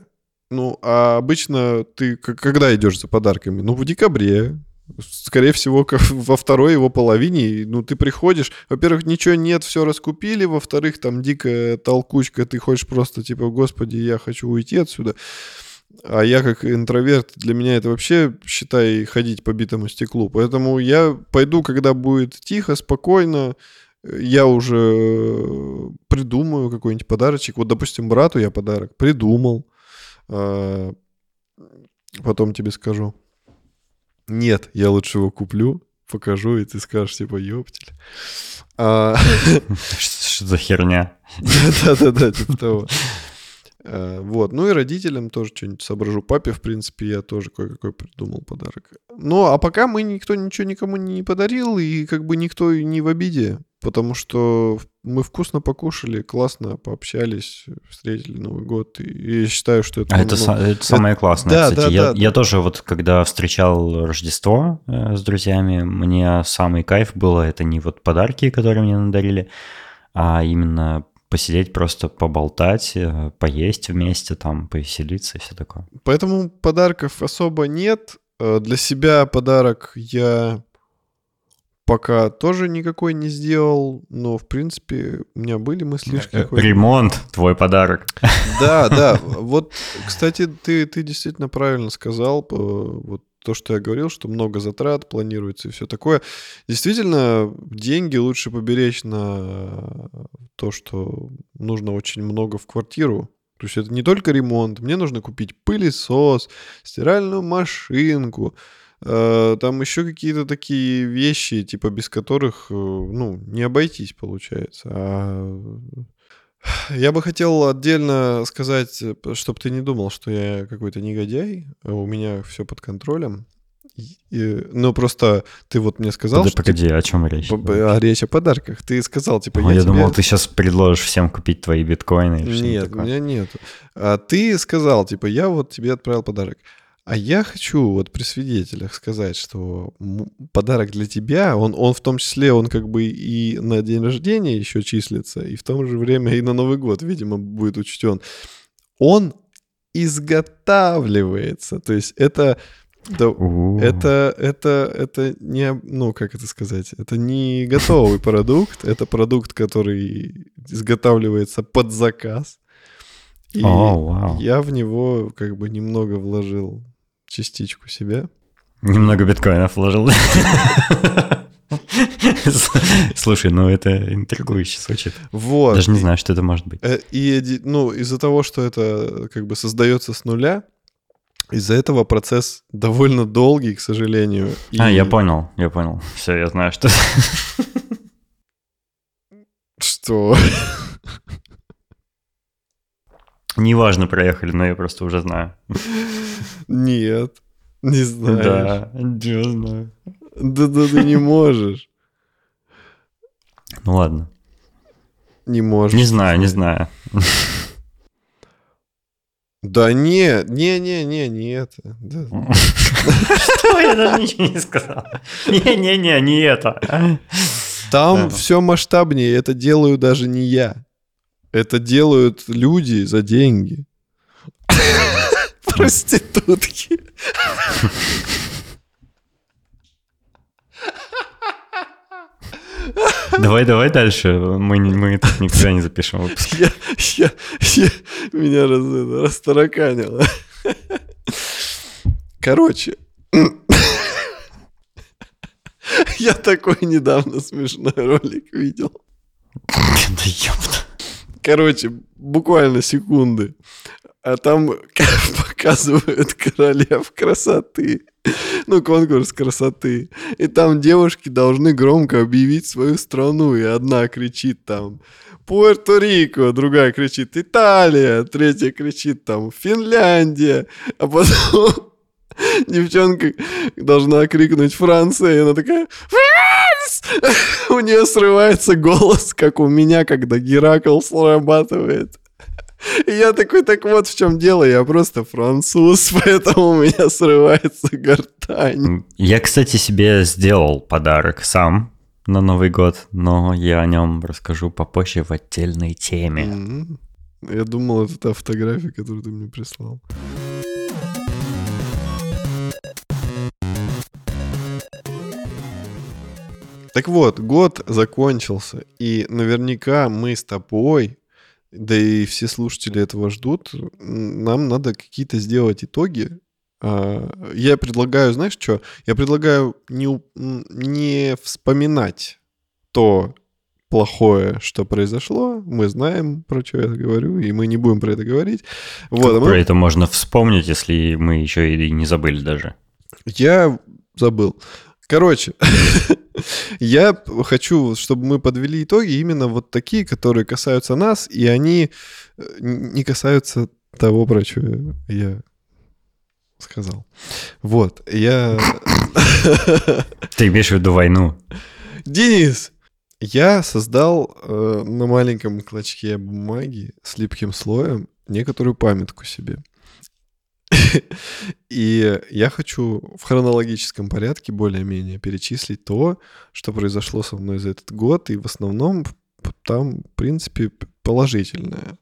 Speaker 2: Ну, а обычно ты когда идешь за подарками? Ну, в декабре, скорее всего, во второй его половине, ну, ты приходишь, во-первых, ничего нет, все раскупили, во-вторых, там дикая толкучка, ты хочешь просто, типа, господи, я хочу уйти отсюда. А я как интроверт, для меня это вообще, считай, ходить по битому стеклу. Поэтому я пойду, когда будет тихо, спокойно, я уже придумаю какой-нибудь подарочек. Вот, допустим, брату я подарок придумал. А, потом тебе скажу. Нет, я лучше его куплю, покажу, и ты скажешь, типа, ёптель. А,
Speaker 1: что за херня?
Speaker 2: Да-да-да, типа того. А, вот. Ну и родителям тоже что-нибудь соображу. Папе, в принципе, я тоже кое-какой придумал подарок. Ну, а пока мы никто ничего никому не подарил, и как бы никто не в обиде потому что мы вкусно покушали, классно пообщались, встретили Новый год, и я считаю, что это...
Speaker 1: А это, ну, это самое классное, да, кстати. Да, я, да, я да. тоже вот, когда встречал Рождество э, с друзьями, мне самый кайф было, это не вот подарки, которые мне надарили, а именно посидеть, просто поболтать, э, поесть вместе, там, повеселиться и все такое.
Speaker 2: Поэтому подарков особо нет. Э, для себя подарок я пока тоже никакой не сделал, но, в принципе, у меня были мысли.
Speaker 1: Э, Ремонт, твой подарок.
Speaker 2: Да, да. Вот, кстати, ты, ты действительно правильно сказал, вот то, что я говорил, что много затрат планируется и все такое. Действительно, деньги лучше поберечь на то, что нужно очень много в квартиру. То есть это не только ремонт. Мне нужно купить пылесос, стиральную машинку, Э, там еще какие-то такие вещи, типа без которых, э, ну, не обойтись получается. А я бы хотел отдельно сказать, чтобы ты не думал, что я какой-то негодяй. У меня все под контролем. И, ну, просто ты вот мне сказал...
Speaker 1: Да, что, погоди, типа, о чем речь?
Speaker 2: О, речь о подарках. Ты сказал, типа,
Speaker 1: я, я тебе... думал, ты сейчас предложишь всем купить твои биткоины.
Speaker 2: Или нет, у меня нет. А ты сказал, типа, я вот тебе отправил подарок. А я хочу вот при свидетелях сказать, что подарок для тебя, он, он в том числе, он как бы и на день рождения еще числится, и в то же время и на Новый год, видимо, будет учтен. Он изготавливается, то есть это да, это, это, это не, ну, как это сказать, это не готовый продукт, это продукт, который изготавливается под заказ. И oh, wow. я в него как бы немного вложил частичку себя.
Speaker 1: Немного биткоинов вложил. Слушай, ну это интригующе звучит. Вот. Даже не знаю, что это может быть. Э,
Speaker 2: и ну, из-за того, что это как бы создается с нуля, из-за этого процесс довольно долгий, к сожалению.
Speaker 1: И... А, я понял, я понял. Все, я знаю, что...
Speaker 2: Что?
Speaker 1: Неважно, проехали, но я просто уже знаю.
Speaker 2: Нет, не знаю.
Speaker 1: Да, я знаю.
Speaker 2: Да, да, ты не можешь.
Speaker 1: Ну ладно.
Speaker 2: Не можешь.
Speaker 1: Не знаю, не знаю.
Speaker 2: Да не, не, не, не, не это.
Speaker 1: Что? Я даже ничего не сказал. Не-не-не, не это.
Speaker 2: Там все масштабнее, это делаю даже не я. Это делают люди за деньги. Проститутки.
Speaker 1: Давай, давай дальше. Мы, мы так никогда не запишем выпуск.
Speaker 2: Я, я, я, меня раз, растороканило. Короче, я такой недавно смешной ролик видел.
Speaker 1: Да ёпта.
Speaker 2: Короче, буквально секунды. А там показывают королев красоты. Ну, конкурс красоты. И там девушки должны громко объявить свою страну. И одна кричит там Пуэрто-Рико, другая кричит Италия, третья кричит там Финляндия. А потом девчонка должна крикнуть Франция, и она такая! У нее срывается голос, как у меня, когда Геракл срабатывает. И я такой, так вот в чем дело, я просто француз, поэтому у меня срывается гортань.
Speaker 1: Я, кстати, себе сделал подарок сам на Новый год, но я о нем расскажу попозже в отдельной теме.
Speaker 2: М-м. Я думал, это та фотография, которую ты мне прислал. Так вот, год закончился, и наверняка мы с тобой, да и все слушатели этого ждут, нам надо какие-то сделать итоги. А, Я предлагаю, знаешь что? Я предлагаю не, не вспоминать то плохое, что произошло. Мы знаем, про что я говорю, и мы не будем про это говорить. Вот, а мы-
Speaker 1: Про это можно вспомнить, если мы еще и не забыли даже.
Speaker 2: Я забыл. Короче, я хочу, чтобы мы подвели итоги именно вот такие, которые касаются нас, и они э, не касаются того, про что я сказал. Вот, я...
Speaker 1: Ты имеешь в виду войну?
Speaker 2: Денис! Я создал э, на маленьком клочке бумаги с липким слоем некоторую памятку себе. И я хочу в хронологическом порядке более-менее перечислить то, что произошло со мной за этот год, и в основном там, в принципе, положительное.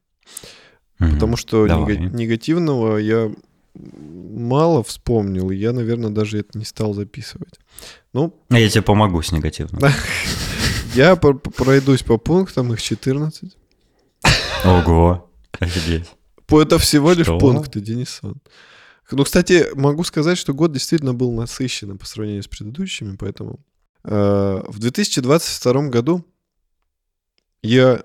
Speaker 1: Мгм.
Speaker 2: Потому что
Speaker 1: Давай.
Speaker 2: нега- негативного я мало вспомнил, и я, наверное, даже это не стал записывать. Ну,
Speaker 1: А Я тебе помогу с негативным.
Speaker 2: я пр- пр- пройдусь по пунктам, их 14.
Speaker 1: Ого, офигеть.
Speaker 2: Это всего лишь
Speaker 1: Что?
Speaker 2: пункты, Денисон. Ну, кстати, могу сказать, что год действительно был насыщенным по сравнению с предыдущими, поэтому э, в 2022 году я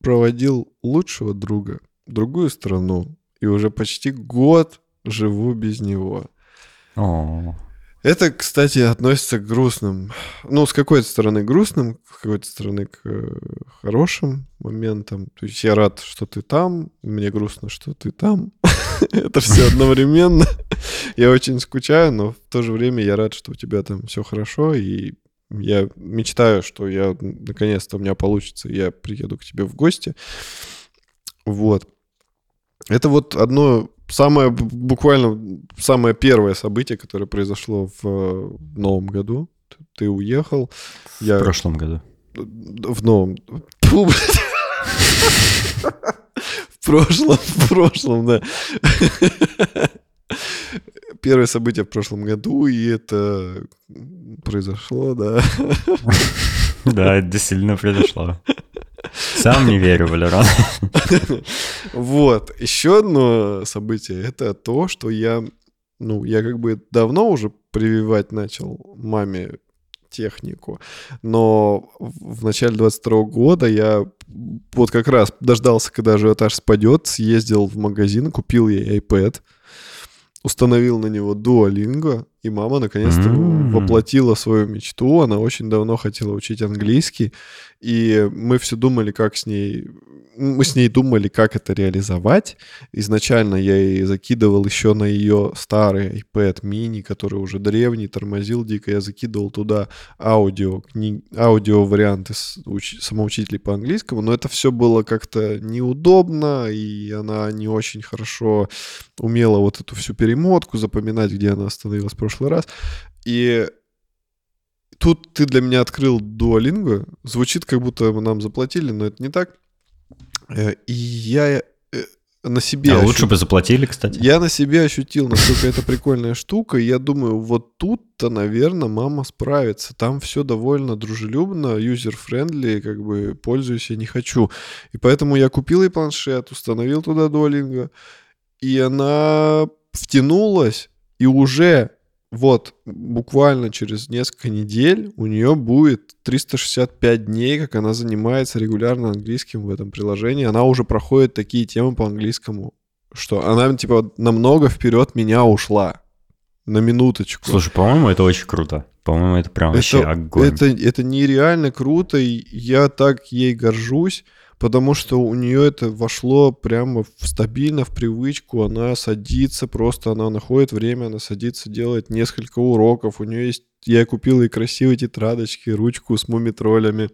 Speaker 2: проводил лучшего друга в другую страну и уже почти год живу без него.
Speaker 1: О,
Speaker 2: Это, кстати, относится к грустным. Ну, с какой-то стороны грустным, с какой-то стороны к э, хорошим моментам. То есть я рад, что ты там, мне грустно, что ты там. Это все одновременно. Я очень скучаю, но в то же время я рад, что у тебя там все хорошо, и я мечтаю, что я наконец-то у меня получится, я приеду к тебе в гости. Вот. Это вот одно самое, буквально самое первое событие, которое произошло в, э, в новом году. Ты уехал.
Speaker 1: в
Speaker 2: Я
Speaker 1: прошлом году.
Speaker 2: в новом... В прошлом, в прошлом, да. Первое событие в прошлом году, и это произошло, да.
Speaker 1: Да, это действительно произошло. Сам не верю, Валерон.
Speaker 2: Вот. Еще одно событие это то, что я, ну, я как бы давно уже прививать начал маме технику, но в начале 22 года я вот как раз дождался, когда ажиотаж спадет, съездил в магазин, купил ей iPad, установил на него Duolingo, и мама наконец-то
Speaker 1: М.
Speaker 2: воплотила свою мечту. Она очень давно хотела учить английский, и мы все думали, как с ней... Мы с ней думали, как это реализовать. Изначально я ей закидывал еще на ее старый iPad mini, который уже древний, тормозил дико. Я закидывал туда аудио, кни... аудио варианты уч... самоучителей по английскому, но это все было как-то неудобно, и она не очень хорошо умела вот эту всю перемотку запоминать, где она остановилась в прошлый раз. И тут ты для меня открыл Duolingo. Звучит, как будто нам заплатили, но это не так. Э, И я э, на себе...
Speaker 1: А
Speaker 2: ощу-
Speaker 1: лучше бы заплатили, кстати.
Speaker 2: Я на себе ощутил, насколько это прикольная штука. И я думаю, вот тут-то, наверное, мама справится. Там все довольно дружелюбно, user-friendly, как бы пользуюсь я не хочу. И поэтому я купил ей планшет, установил туда Duolingo, и она втянулась, и уже вот буквально через несколько недель у нее будет 365 дней, как она занимается регулярно английским в этом приложении. Она уже проходит такие темы по английскому, что она типа намного вперед меня ушла. На минуточку.
Speaker 1: Слушай, по-моему, это очень круто. По-моему, это прям вообще
Speaker 2: это,
Speaker 1: огонь.
Speaker 2: это, это нереально круто, и я так ей горжусь, потому что у нее это вошло прямо в, стабильно в привычку. Она садится, просто она находит время, она садится, делает несколько уроков. У нее есть, я купил ей красивые тетрадочки, ручку с мумитролями.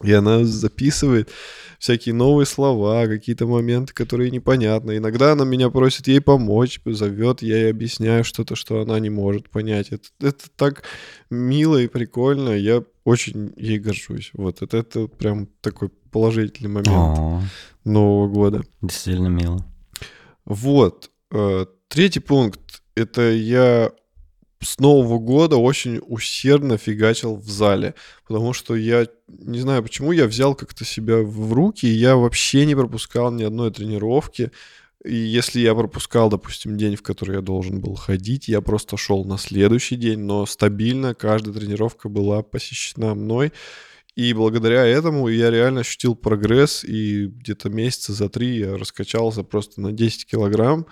Speaker 2: И она записывает всякие новые слова, какие-то моменты, которые непонятны. Иногда она меня просит ей помочь, зовет, я ей объясняю что-то, что она не может понять. Это, это так мило и прикольно. Я очень ей горжусь. Вот это, это прям такой положительный момент О-о-о. Нового года.
Speaker 1: Действительно мило.
Speaker 2: Вот. Э, третий пункт. Это я с Нового года очень усердно фигачил в зале, потому что я не знаю почему, я взял как-то себя в руки, и я вообще не пропускал ни одной тренировки. И если я пропускал, допустим, день, в который я должен был ходить, я просто шел на следующий день, но стабильно каждая тренировка была посещена мной. И благодаря этому я реально ощутил прогресс, и где-то месяца за три я раскачался просто на 10 килограмм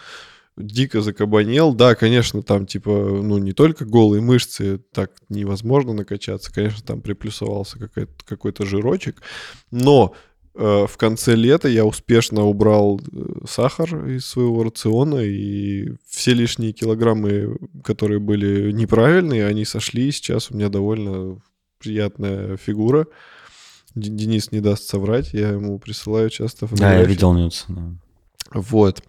Speaker 2: дико закабанел. Да, конечно, там типа, ну, не только голые мышцы, так невозможно накачаться. Конечно, там приплюсовался какой-то, какой-то жирочек. Но э, в конце лета я успешно убрал э, сахар из своего рациона, и все лишние килограммы, которые были неправильные, они сошли. И сейчас у меня довольно приятная фигура. Денис не даст соврать, я ему присылаю часто
Speaker 1: фотографии. Да, я видел нюц. Да.
Speaker 2: Вот.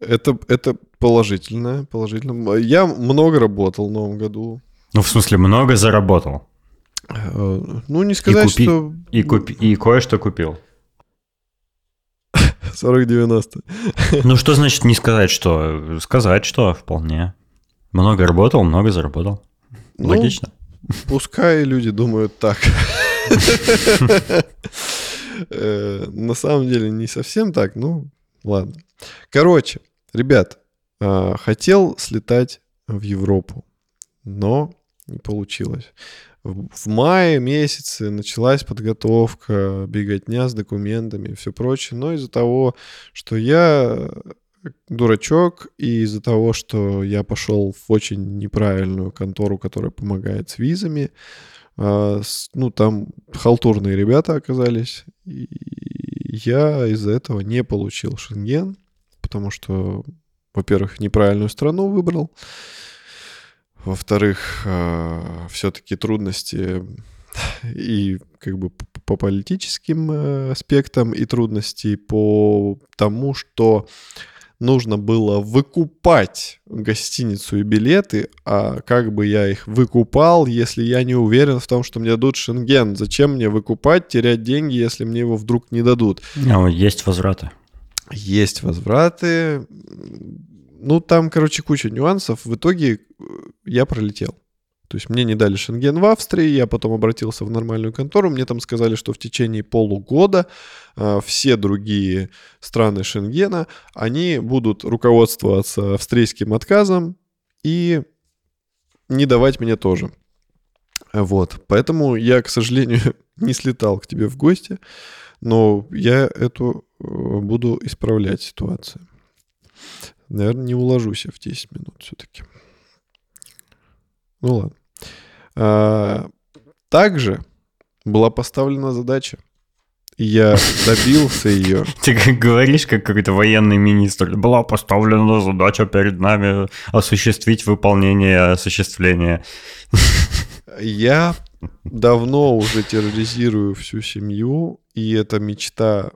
Speaker 2: Это, это положительно, положительно. Я много работал в новом году.
Speaker 1: Ну, в смысле, много заработал?
Speaker 2: Э, ну, не сказать, и купи... что...
Speaker 1: И, купи... и кое-что купил.
Speaker 2: 40-90.
Speaker 1: Ну, что значит не сказать, что? Сказать, что вполне. Много работал, много заработал. Ну, Логично.
Speaker 2: Пускай люди думают так. Э, на самом деле не совсем так, ну, ладно. Короче, Ребят, а, хотел слетать в Европу, но не получилось. В мае месяце началась подготовка, беготня с документами и все прочее. Но из-за того, что я дурачок, и из-за того, что я пошел в очень неправильную контору, которая помогает с визами, а, ну, там халтурные ребята оказались, и я из-за этого не получил шенген потому что, во-первых, неправильную страну выбрал, во-вторых, а, все-таки трудности и как бы по политическим э, аспектам, и трудности по тому, что нужно было выкупать гостиницу и билеты, а как бы я их выкупал, если я не уверен в том, что мне дадут шенген? Зачем мне выкупать, терять деньги, если мне его вдруг не дадут?
Speaker 1: Ну, есть возвраты.
Speaker 2: Есть возвраты. Ну, там, короче, куча нюансов. В итоге э, я пролетел. То есть мне не дали шенген в Австрии, я потом обратился в нормальную контору, мне там сказали, что в течение полугода э, все другие страны шенгена, они будут руководствоваться австрийским отказом и не давать мне тоже. Вот, поэтому я, к сожалению, не слетал к тебе в гости, но я эту буду исправлять ситуацию. Наверное, не уложусь я в 10 минут все-таки. Ну ладно. А, также была поставлена задача. И я добился ее.
Speaker 1: Ты как говоришь, как какой-то военный министр. Была поставлена задача перед нами осуществить выполнение осуществления.
Speaker 2: Я давно уже терроризирую всю семью, и эта мечта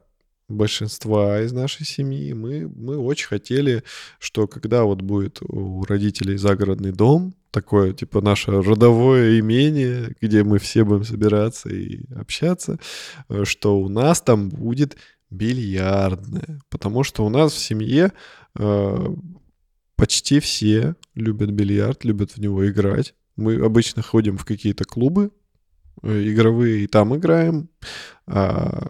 Speaker 2: большинства из нашей семьи, мы, мы очень хотели, что когда вот будет у родителей загородный дом, такое, типа, наше родовое имение, где мы все будем собираться и общаться, э, что у нас там будет бильярдная. Потому что у нас в семье э, почти все любят бильярд, любят в него играть. Мы обычно ходим в какие-то клубы э, игровые и там играем. А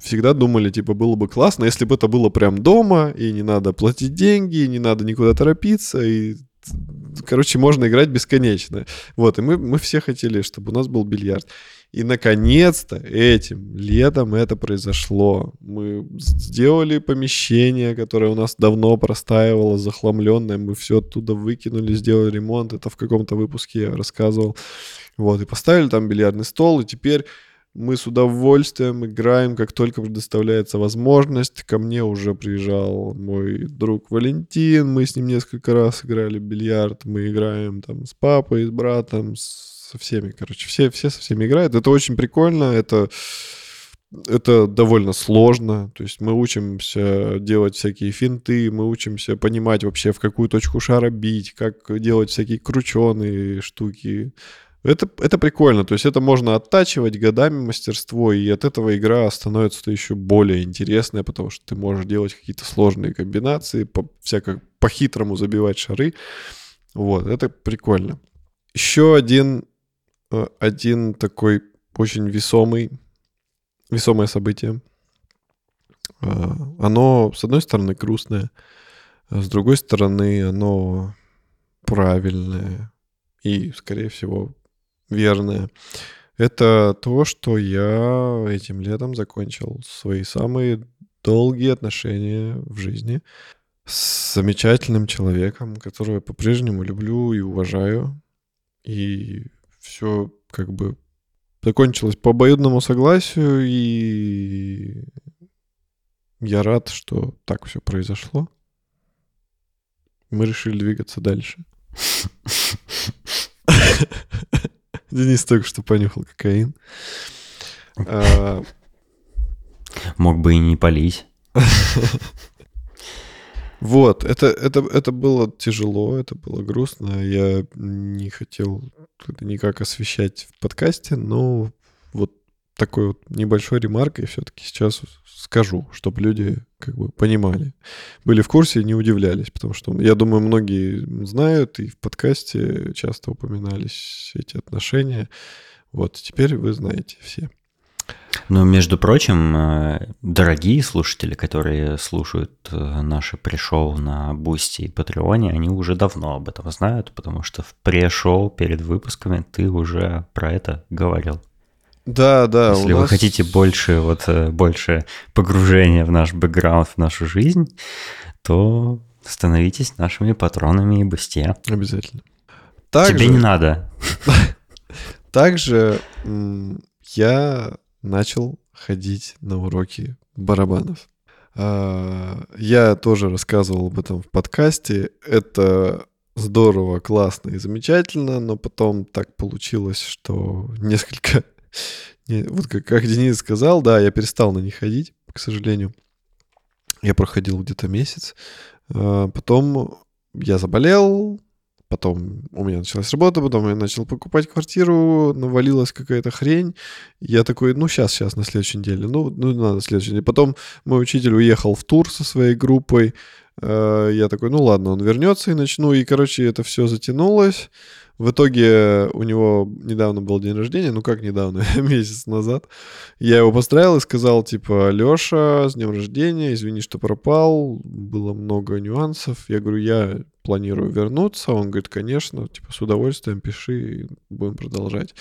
Speaker 2: всегда думали, типа, было бы классно, если бы это было прям дома, и не надо платить деньги, и не надо никуда торопиться, и короче, можно играть бесконечно. Вот, и мы, мы все хотели, чтобы у нас был бильярд. И, наконец-то, этим летом это произошло. Мы сделали помещение, которое у нас давно простаивало, захламленное. Мы все оттуда выкинули, сделали ремонт. Это в каком-то выпуске я рассказывал. Вот, и поставили там бильярдный стол, и теперь мы с удовольствием играем, как только предоставляется возможность. Ко мне уже приезжал мой друг Валентин, мы с ним несколько раз играли в бильярд, мы играем там с папой, с братом, со всеми, короче, все, все со всеми играют. Это очень прикольно, это это довольно сложно. То есть мы учимся делать всякие финты, мы учимся понимать вообще, в какую точку шара бить, как делать всякие крученые штуки. Это, это прикольно, то есть это можно оттачивать годами мастерство, и от этого игра становится еще более интересная, потому что ты можешь делать какие-то сложные комбинации, по, всяко по-хитрому забивать шары. Вот, это прикольно. Еще один, э, один такой очень весомый, весомое событие. Э, оно, с одной стороны, грустное, а с другой стороны, оно правильное и, скорее всего, верное. Это то, что я этим летом закончил свои самые долгие отношения в жизни с замечательным человеком, которого я по-прежнему люблю и уважаю. И все как бы закончилось по обоюдному согласию, и я рад, что так все произошло. Мы решили двигаться дальше. Денис только что понюхал кокаин. А,
Speaker 1: Мог бы и не полить.
Speaker 2: Вот, это, это, это было тяжело, это было грустно. Я не хотел это никак освещать в подкасте, но вот такой вот небольшой ремаркой все-таки сейчас скажу, чтобы люди как бы понимали, были в курсе и не удивлялись, потому что я думаю, многие знают, и в подкасте часто упоминались эти отношения. Вот теперь вы знаете все.
Speaker 1: Ну, между прочим, э, дорогие слушатели, которые слушают э, наши pre-show на Бусти и Патреоне, они уже давно об этом знают, потому что в pre-show перед выпусками ты уже про это говорил.
Speaker 2: Да, да.
Speaker 1: Если вы нас... хотите больше, вот, э, больше погружения в наш бэкграунд, в нашу жизнь, то становитесь нашими патронами и бусте.
Speaker 2: Обязательно.
Speaker 1: Также... Тебе не надо.
Speaker 2: Также я начал ходить на уроки барабанов. А, я тоже рассказывал об этом в подкасте. Это здорово, классно и замечательно, но потом так получилось, что несколько... Вот как, как Денис сказал, да, я перестал на них ходить, к сожалению. Я проходил где-то месяц. А, потом я заболел, Потом у меня началась работа, потом я начал покупать квартиру, навалилась какая-то хрень. Я такой, ну сейчас, сейчас, на следующей неделе. Ну, ну надо на следующей неделе. Потом мой учитель уехал в тур со своей группой. Э, я такой, ну ладно, он вернется и начну. И, короче, это все затянулось. В итоге у него недавно был день рождения, ну как недавно, месяц назад. Я его поздравил и сказал, типа, Леша, с днем рождения, извини, что пропал, было много нюансов. Я говорю, я планирую вернуться. Он говорит, конечно, типа, с удовольствием пиши, будем продолжать.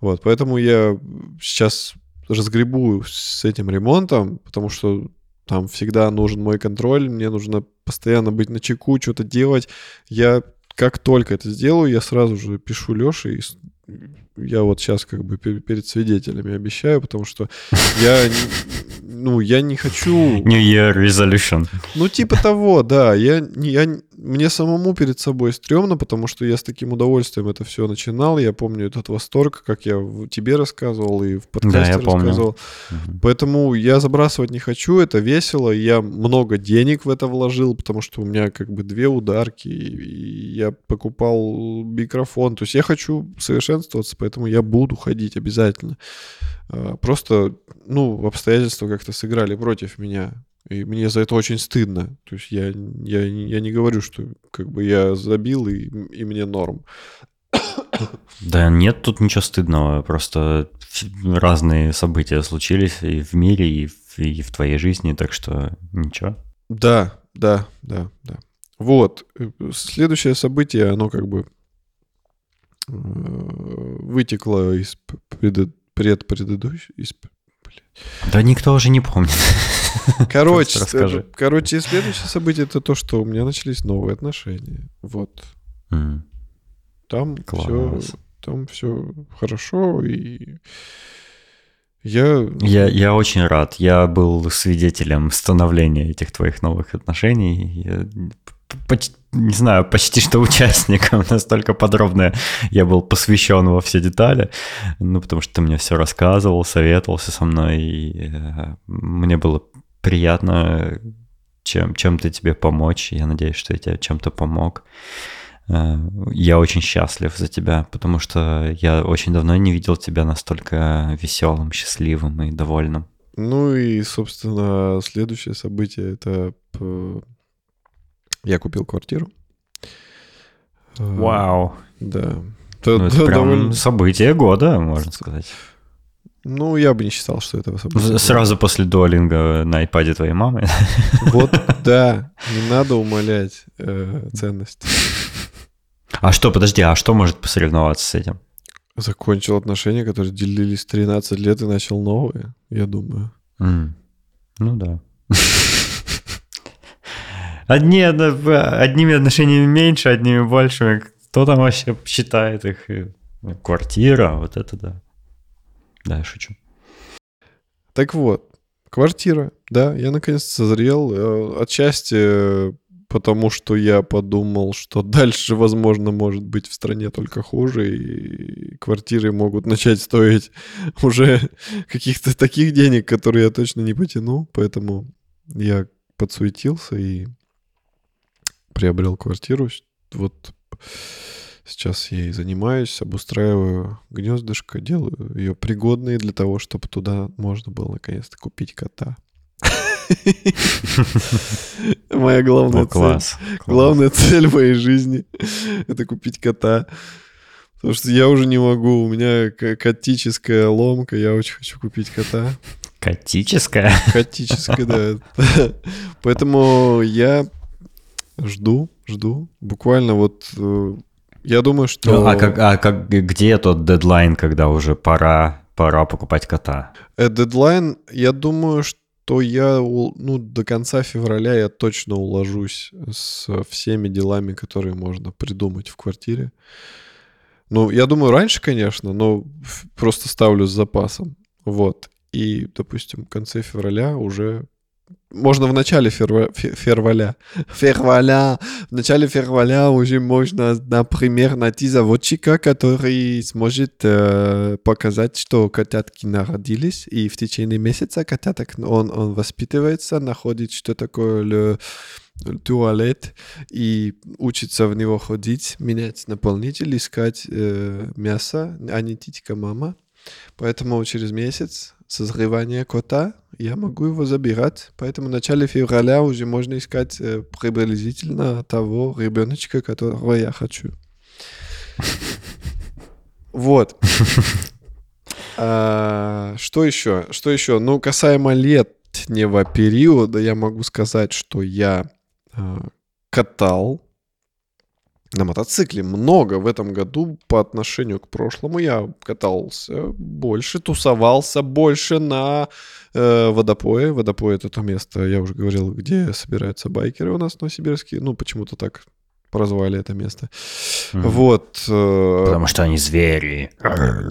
Speaker 2: Вот, поэтому я сейчас разгребу с этим ремонтом, потому что там всегда нужен мой контроль, мне нужно постоянно быть на чеку, что-то делать. Я как только это сделаю, я сразу же пишу Лёше и я вот сейчас как бы перед свидетелями обещаю, потому что я, ну, я не хочу...
Speaker 1: New Year Resolution.
Speaker 2: Ну, типа того, да. Я, я, мне самому перед собой стрёмно, потому что я с таким удовольствием это все начинал. Я помню этот восторг, как я тебе рассказывал и в подкасте да, я рассказывал. Помню. Поэтому я забрасывать не хочу, это весело. Я много денег в это вложил, потому что у меня как бы две ударки, и я покупал микрофон. То есть я хочу совершенствоваться, поэтому я буду ходить обязательно. А, просто, ну, обстоятельства как-то сыграли против меня. И мне за это очень стыдно. То есть я, я, я не говорю, что как бы я забил и, и мне норм.
Speaker 1: Да нет тут ничего стыдного. Просто разные события случились и в мире, и в, и в твоей жизни, так что ничего.
Speaker 2: Да, да, да, да. Вот. Следующее событие, оно как бы э, вытекло из пред, предпредыдущего... Из,
Speaker 1: да никто уже не помнит.
Speaker 2: Короче, расскажи. короче, следующее событие это то, что у меня начались новые отношения. Вот. Mm. Там все, там все хорошо и Я...
Speaker 1: Я, я очень рад. Я был свидетелем становления этих твоих новых отношений. Я, почти, не знаю, почти что участником. Настолько подробно я был посвящен во все детали. Ну, потому что ты мне все рассказывал, советовался со мной. И э, мне было приятно чем, чем-то тебе помочь. Я надеюсь, что я тебе чем-то помог. Э, я очень счастлив за тебя, потому что я очень давно не видел тебя настолько веселым, счастливым и довольным.
Speaker 2: Ну и, собственно, следующее событие это я купил квартиру.
Speaker 1: Вау.
Speaker 2: Да.
Speaker 1: Ну, это прям довольно... событие года, можно сказать.
Speaker 2: Ну, я бы не считал, что это
Speaker 1: событие. Сразу после дуалинга на iPad твоей мамы.
Speaker 2: Вот, да. Не надо умалять э, ценность.
Speaker 1: А что, подожди, а что может посоревноваться с этим?
Speaker 2: Закончил отношения, которые делились 13 лет и начал новые, я думаю.
Speaker 1: Mm. Ну да. Одни, одними отношениями меньше, одними больше. Кто там вообще считает их? Квартира, вот это да. Да, я шучу.
Speaker 2: Так вот, квартира, да, я наконец созрел. Э, отчасти потому что я подумал, что дальше, возможно, может быть в стране только хуже, и квартиры могут начать стоить уже каких-то таких денег, которые я точно не потяну, поэтому я подсуетился и приобрел квартиру. Вот сейчас я и занимаюсь, обустраиваю гнездышко, делаю ее пригодной для того, чтобы туда можно было наконец-то купить кота. Моя главная цель. Главная цель моей жизни — это купить кота. Потому что я уже не могу, у меня котическая ломка, я очень хочу купить кота.
Speaker 1: Котическая?
Speaker 2: Котическая, да. Поэтому я жду, жду. Буквально вот э, я думаю, что...
Speaker 1: Ну, а, как, а как, где тот дедлайн, когда уже пора, пора покупать кота?
Speaker 2: Э, дедлайн, я думаю, что то я ну, до конца февраля я точно уложусь с всеми делами, которые можно придумать в квартире. Ну, я думаю, раньше, конечно, но просто ставлю с запасом. Вот. И, допустим, в конце февраля уже можно в начале ферва, ферваля. Ферваля. В начале ферваля уже можно, например, найти заводчика, который сможет э, показать, что котятки народились, и в течение месяца котяток он, он воспитывается, находит, что такое le, туалет и учится в него ходить, менять наполнитель, искать э, мясо, а не титька мама. Поэтому через месяц созревания кота я могу его забирать. Поэтому в начале февраля уже можно искать э, приблизительно того ребеночка, которого я хочу. Вот. А, что еще? Что еще? Ну, касаемо летнего периода, я могу сказать, что я а, катал на мотоцикле много в этом году по отношению к прошлому. Я катался больше, тусовался больше на э, водопое. Водопой это то место, я уже говорил, где собираются байкеры у нас в Новосибирске. Ну, почему-то так прозвали это место. Mm-hmm. Вот. Э,
Speaker 1: потому что они звери.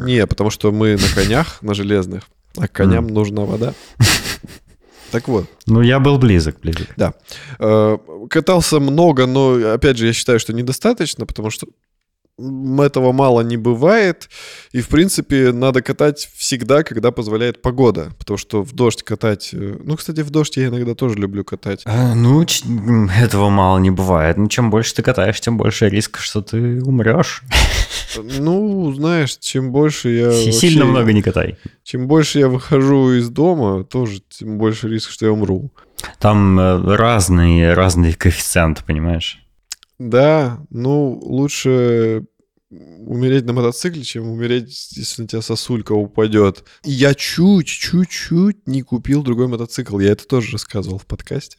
Speaker 2: Не, потому что мы на конях, на железных, а коням mm. нужна вода. Так вот.
Speaker 1: Ну, я был близок, близок.
Speaker 2: Да. Э, катался много, но, опять же, я считаю, что недостаточно, потому что этого мало не бывает. И, в принципе, надо катать всегда, когда позволяет погода. Потому что в дождь катать... Э, ну, кстати, в дождь я иногда тоже люблю катать.
Speaker 1: А, ну, этого мало не бывает. Ну, чем больше ты катаешь, тем больше риск, что ты умрешь.
Speaker 2: Ну, знаешь, чем больше я...
Speaker 1: Сильно вообще, много не катай.
Speaker 2: Чем больше я выхожу из дома, тоже тем больше риск, что я умру.
Speaker 1: Там э, разные, разные коэффициенты, понимаешь?
Speaker 2: Да, ну, лучше умереть на мотоцикле, чем умереть, если на тебя сосулька упадет. Я чуть-чуть-чуть не купил другой мотоцикл. Я это тоже рассказывал в подкасте.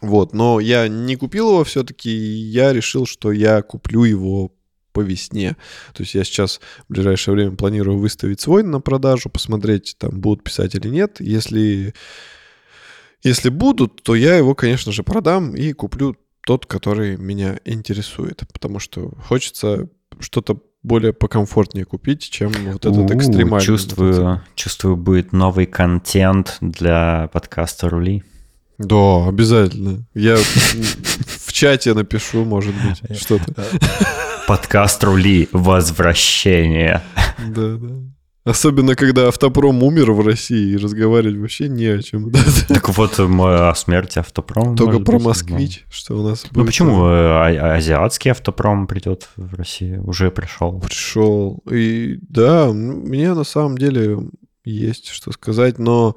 Speaker 2: Вот, но я не купил его все-таки, я решил, что я куплю его по весне. То есть я сейчас в ближайшее время планирую выставить свой на продажу, посмотреть, там будут писать или нет. Если, если будут, то я его, конечно же, продам и куплю тот, который меня интересует, потому что хочется что-то более покомфортнее купить, чем вот этот экстремальный.
Speaker 1: Чувствую, чувствую, будет новый контент для подкаста «Рули».
Speaker 2: Да, обязательно. Я в чате напишу, может быть, что-то.
Speaker 1: Подкаст «Рули. Возвращение».
Speaker 2: Да, да. Особенно, когда автопром умер в России, и разговаривать вообще не о чем.
Speaker 1: Так вот, о смерти автопрома.
Speaker 2: Только про москвич, что у нас
Speaker 1: Ну почему э, а- азиатский автопром придет в Россию? Уже пришел.
Speaker 2: Пришел. И да, мне на самом деле есть что сказать, но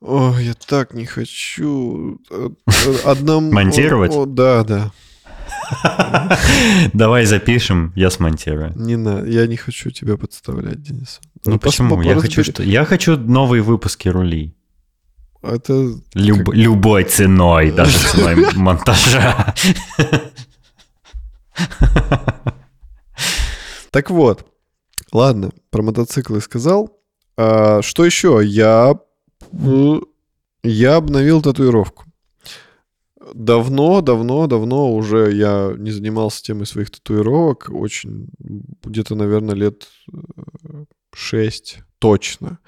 Speaker 2: о, я так не хочу. Э, одному...
Speaker 1: Монтировать?
Speaker 2: О, да, да.
Speaker 1: Давай запишем, я смонтирую.
Speaker 2: Не надо, я не хочу тебя подставлять, Денис.
Speaker 1: Ну почему? Я хочу, что... я хочу новые выпуски рулей.
Speaker 2: Это...
Speaker 1: Люб... Любой ценой, даже ценой монтажа.
Speaker 2: Так вот, ладно, про мотоциклы сказал. А, что еще? Я, я обновил татуировку давно, давно, давно уже я не занимался темой своих татуировок. Очень, где-то, наверное, лет 6 э, точно.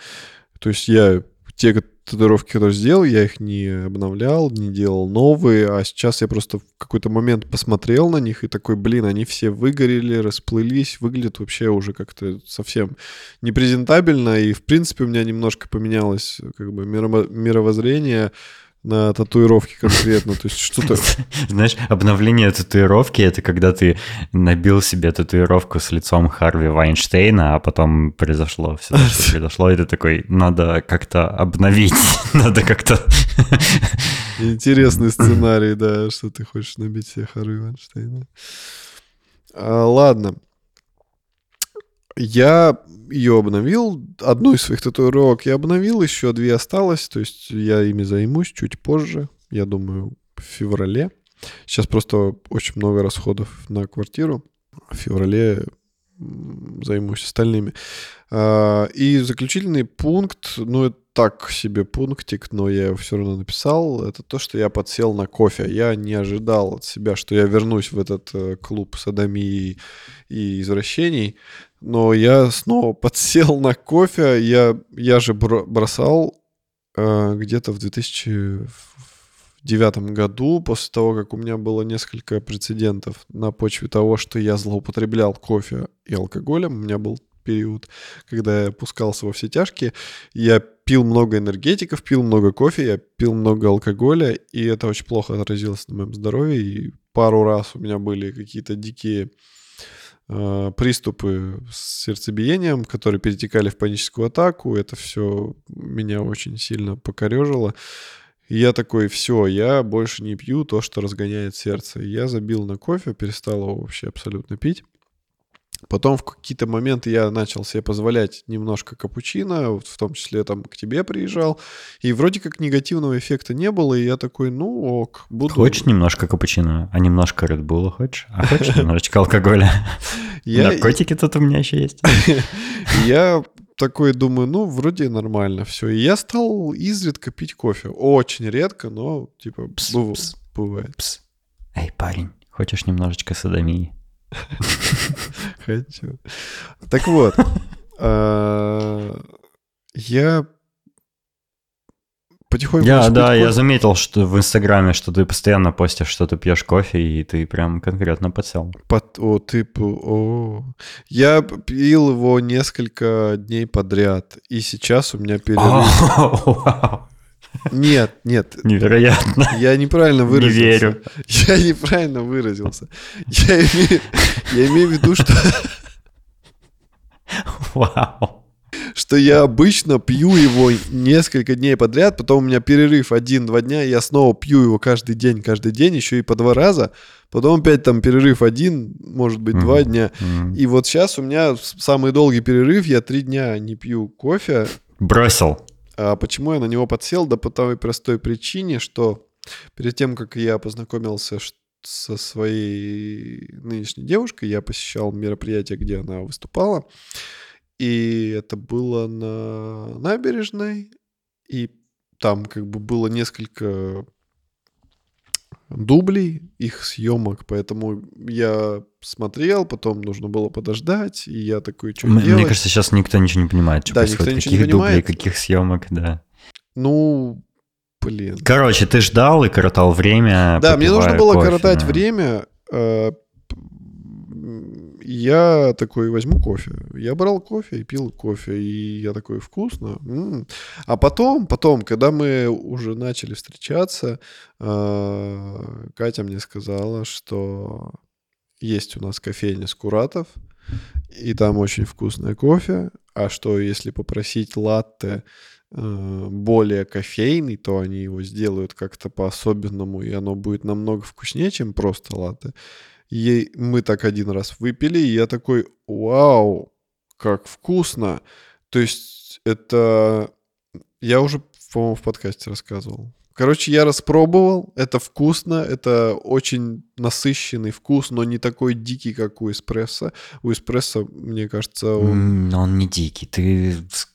Speaker 2: То есть я те татуировки, которые сделал, я их не обновлял, не делал новые, а сейчас я просто в какой-то момент посмотрел на них и такой, блин, они все выгорели, расплылись, выглядят вообще уже как-то совсем непрезентабельно, и в принципе у меня немножко поменялось как бы мировоззрение, на татуировке конкретно. То есть что-то...
Speaker 1: Знаешь, обновление татуировки — это когда ты набил себе татуировку с лицом Харви Вайнштейна, а потом произошло все, что произошло, и ты такой, надо как-то обновить, надо как-то...
Speaker 2: Интересный сценарий, да, что ты хочешь набить себе Харви Вайнштейна. А, ладно. Я ее обновил. Одну из своих татуировок я обновил, еще две осталось. То есть я ими займусь чуть позже. Я думаю, в феврале. Сейчас просто очень много расходов на квартиру. В феврале займусь остальными. А, и заключительный пункт, ну, это так себе пунктик, но я его все равно написал, это то, что я подсел на кофе. Я не ожидал от себя, что я вернусь в этот э, клуб садомии и извращений, но я снова подсел на кофе. Я, я же бросал э, где-то в 2009 году, после того, как у меня было несколько прецедентов на почве того, что я злоупотреблял кофе и алкоголем. У меня был период, когда я пускался во все тяжкие. Я пил много энергетиков, пил много кофе, я пил много алкоголя, и это очень плохо отразилось на моем здоровье. И пару раз у меня были какие-то дикие приступы с сердцебиением, которые перетекали в паническую атаку. Это все меня очень сильно покорежило. И я такой, все, я больше не пью то, что разгоняет сердце. Я забил на кофе, перестал его вообще абсолютно пить. Потом в какие-то моменты я начал себе позволять немножко капучино, в том числе там к тебе приезжал, и вроде как негативного эффекта не было, и я такой, ну ок, буду...
Speaker 1: Хочешь немножко капучино, а немножко Bull хочешь? А хочешь немножечко алкоголя? Наркотики тут у меня еще есть.
Speaker 2: Я такой думаю, ну, вроде нормально все. И я стал изредка пить кофе. Очень редко, но, типа, бывает.
Speaker 1: Эй, парень, хочешь немножечко садомии?
Speaker 2: Хочу. Так вот, а, я потихоньку...
Speaker 1: Я, да, я заметил, что в Инстаграме, что ты постоянно постишь, что ты пьешь кофе, и ты прям конкретно подсел.
Speaker 2: Под, о, ты... О. Я пил его несколько дней подряд, и сейчас у меня перерыв. Нет, нет.
Speaker 1: Невероятно.
Speaker 2: Я неправильно выразился.
Speaker 1: Не верю.
Speaker 2: Я неправильно выразился. Я имею, я имею в виду, что...
Speaker 1: Вау.
Speaker 2: Что я обычно пью его несколько дней подряд, потом у меня перерыв один-два дня, и я снова пью его каждый день, каждый день, еще и по два раза. Потом опять там перерыв один, может быть, mm-hmm. два дня. Mm-hmm. И вот сейчас у меня самый долгий перерыв, я три дня не пью кофе.
Speaker 1: Бросил.
Speaker 2: А почему я на него подсел? Да по той простой причине, что перед тем, как я познакомился со своей нынешней девушкой, я посещал мероприятие, где она выступала. И это было на набережной. И там как бы было несколько дублей их съемок, поэтому я смотрел, потом нужно было подождать, и я такой, что
Speaker 1: М-
Speaker 2: делать?
Speaker 1: Мне кажется, сейчас никто ничего не понимает, что
Speaker 2: Да,
Speaker 1: происходит,
Speaker 2: никто ничего не
Speaker 1: каких дублей,
Speaker 2: понимает.
Speaker 1: каких съемок, да.
Speaker 2: Ну, блин.
Speaker 1: Короче, ты ждал и коротал время.
Speaker 2: Да, мне нужно было
Speaker 1: кофе,
Speaker 2: коротать время. э, Я такой возьму кофе. Я брал кофе и пил кофе. И я такой, вкусно. м». А потом, потом, когда мы уже начали встречаться, э, Катя мне сказала, что есть у нас кофейня Скуратов, и там очень вкусное кофе. А что, если попросить латте э, более кофейный, то они его сделают как-то по-особенному, и оно будет намного вкуснее, чем просто латте. И мы так один раз выпили, и я такой, вау, как вкусно. То есть это... Я уже, по-моему, в подкасте рассказывал. Короче, я распробовал, это вкусно, это очень насыщенный вкус, но не такой дикий, как у эспрессо. У эспрессо, мне кажется, он...
Speaker 1: Но он не дикий, ты, с-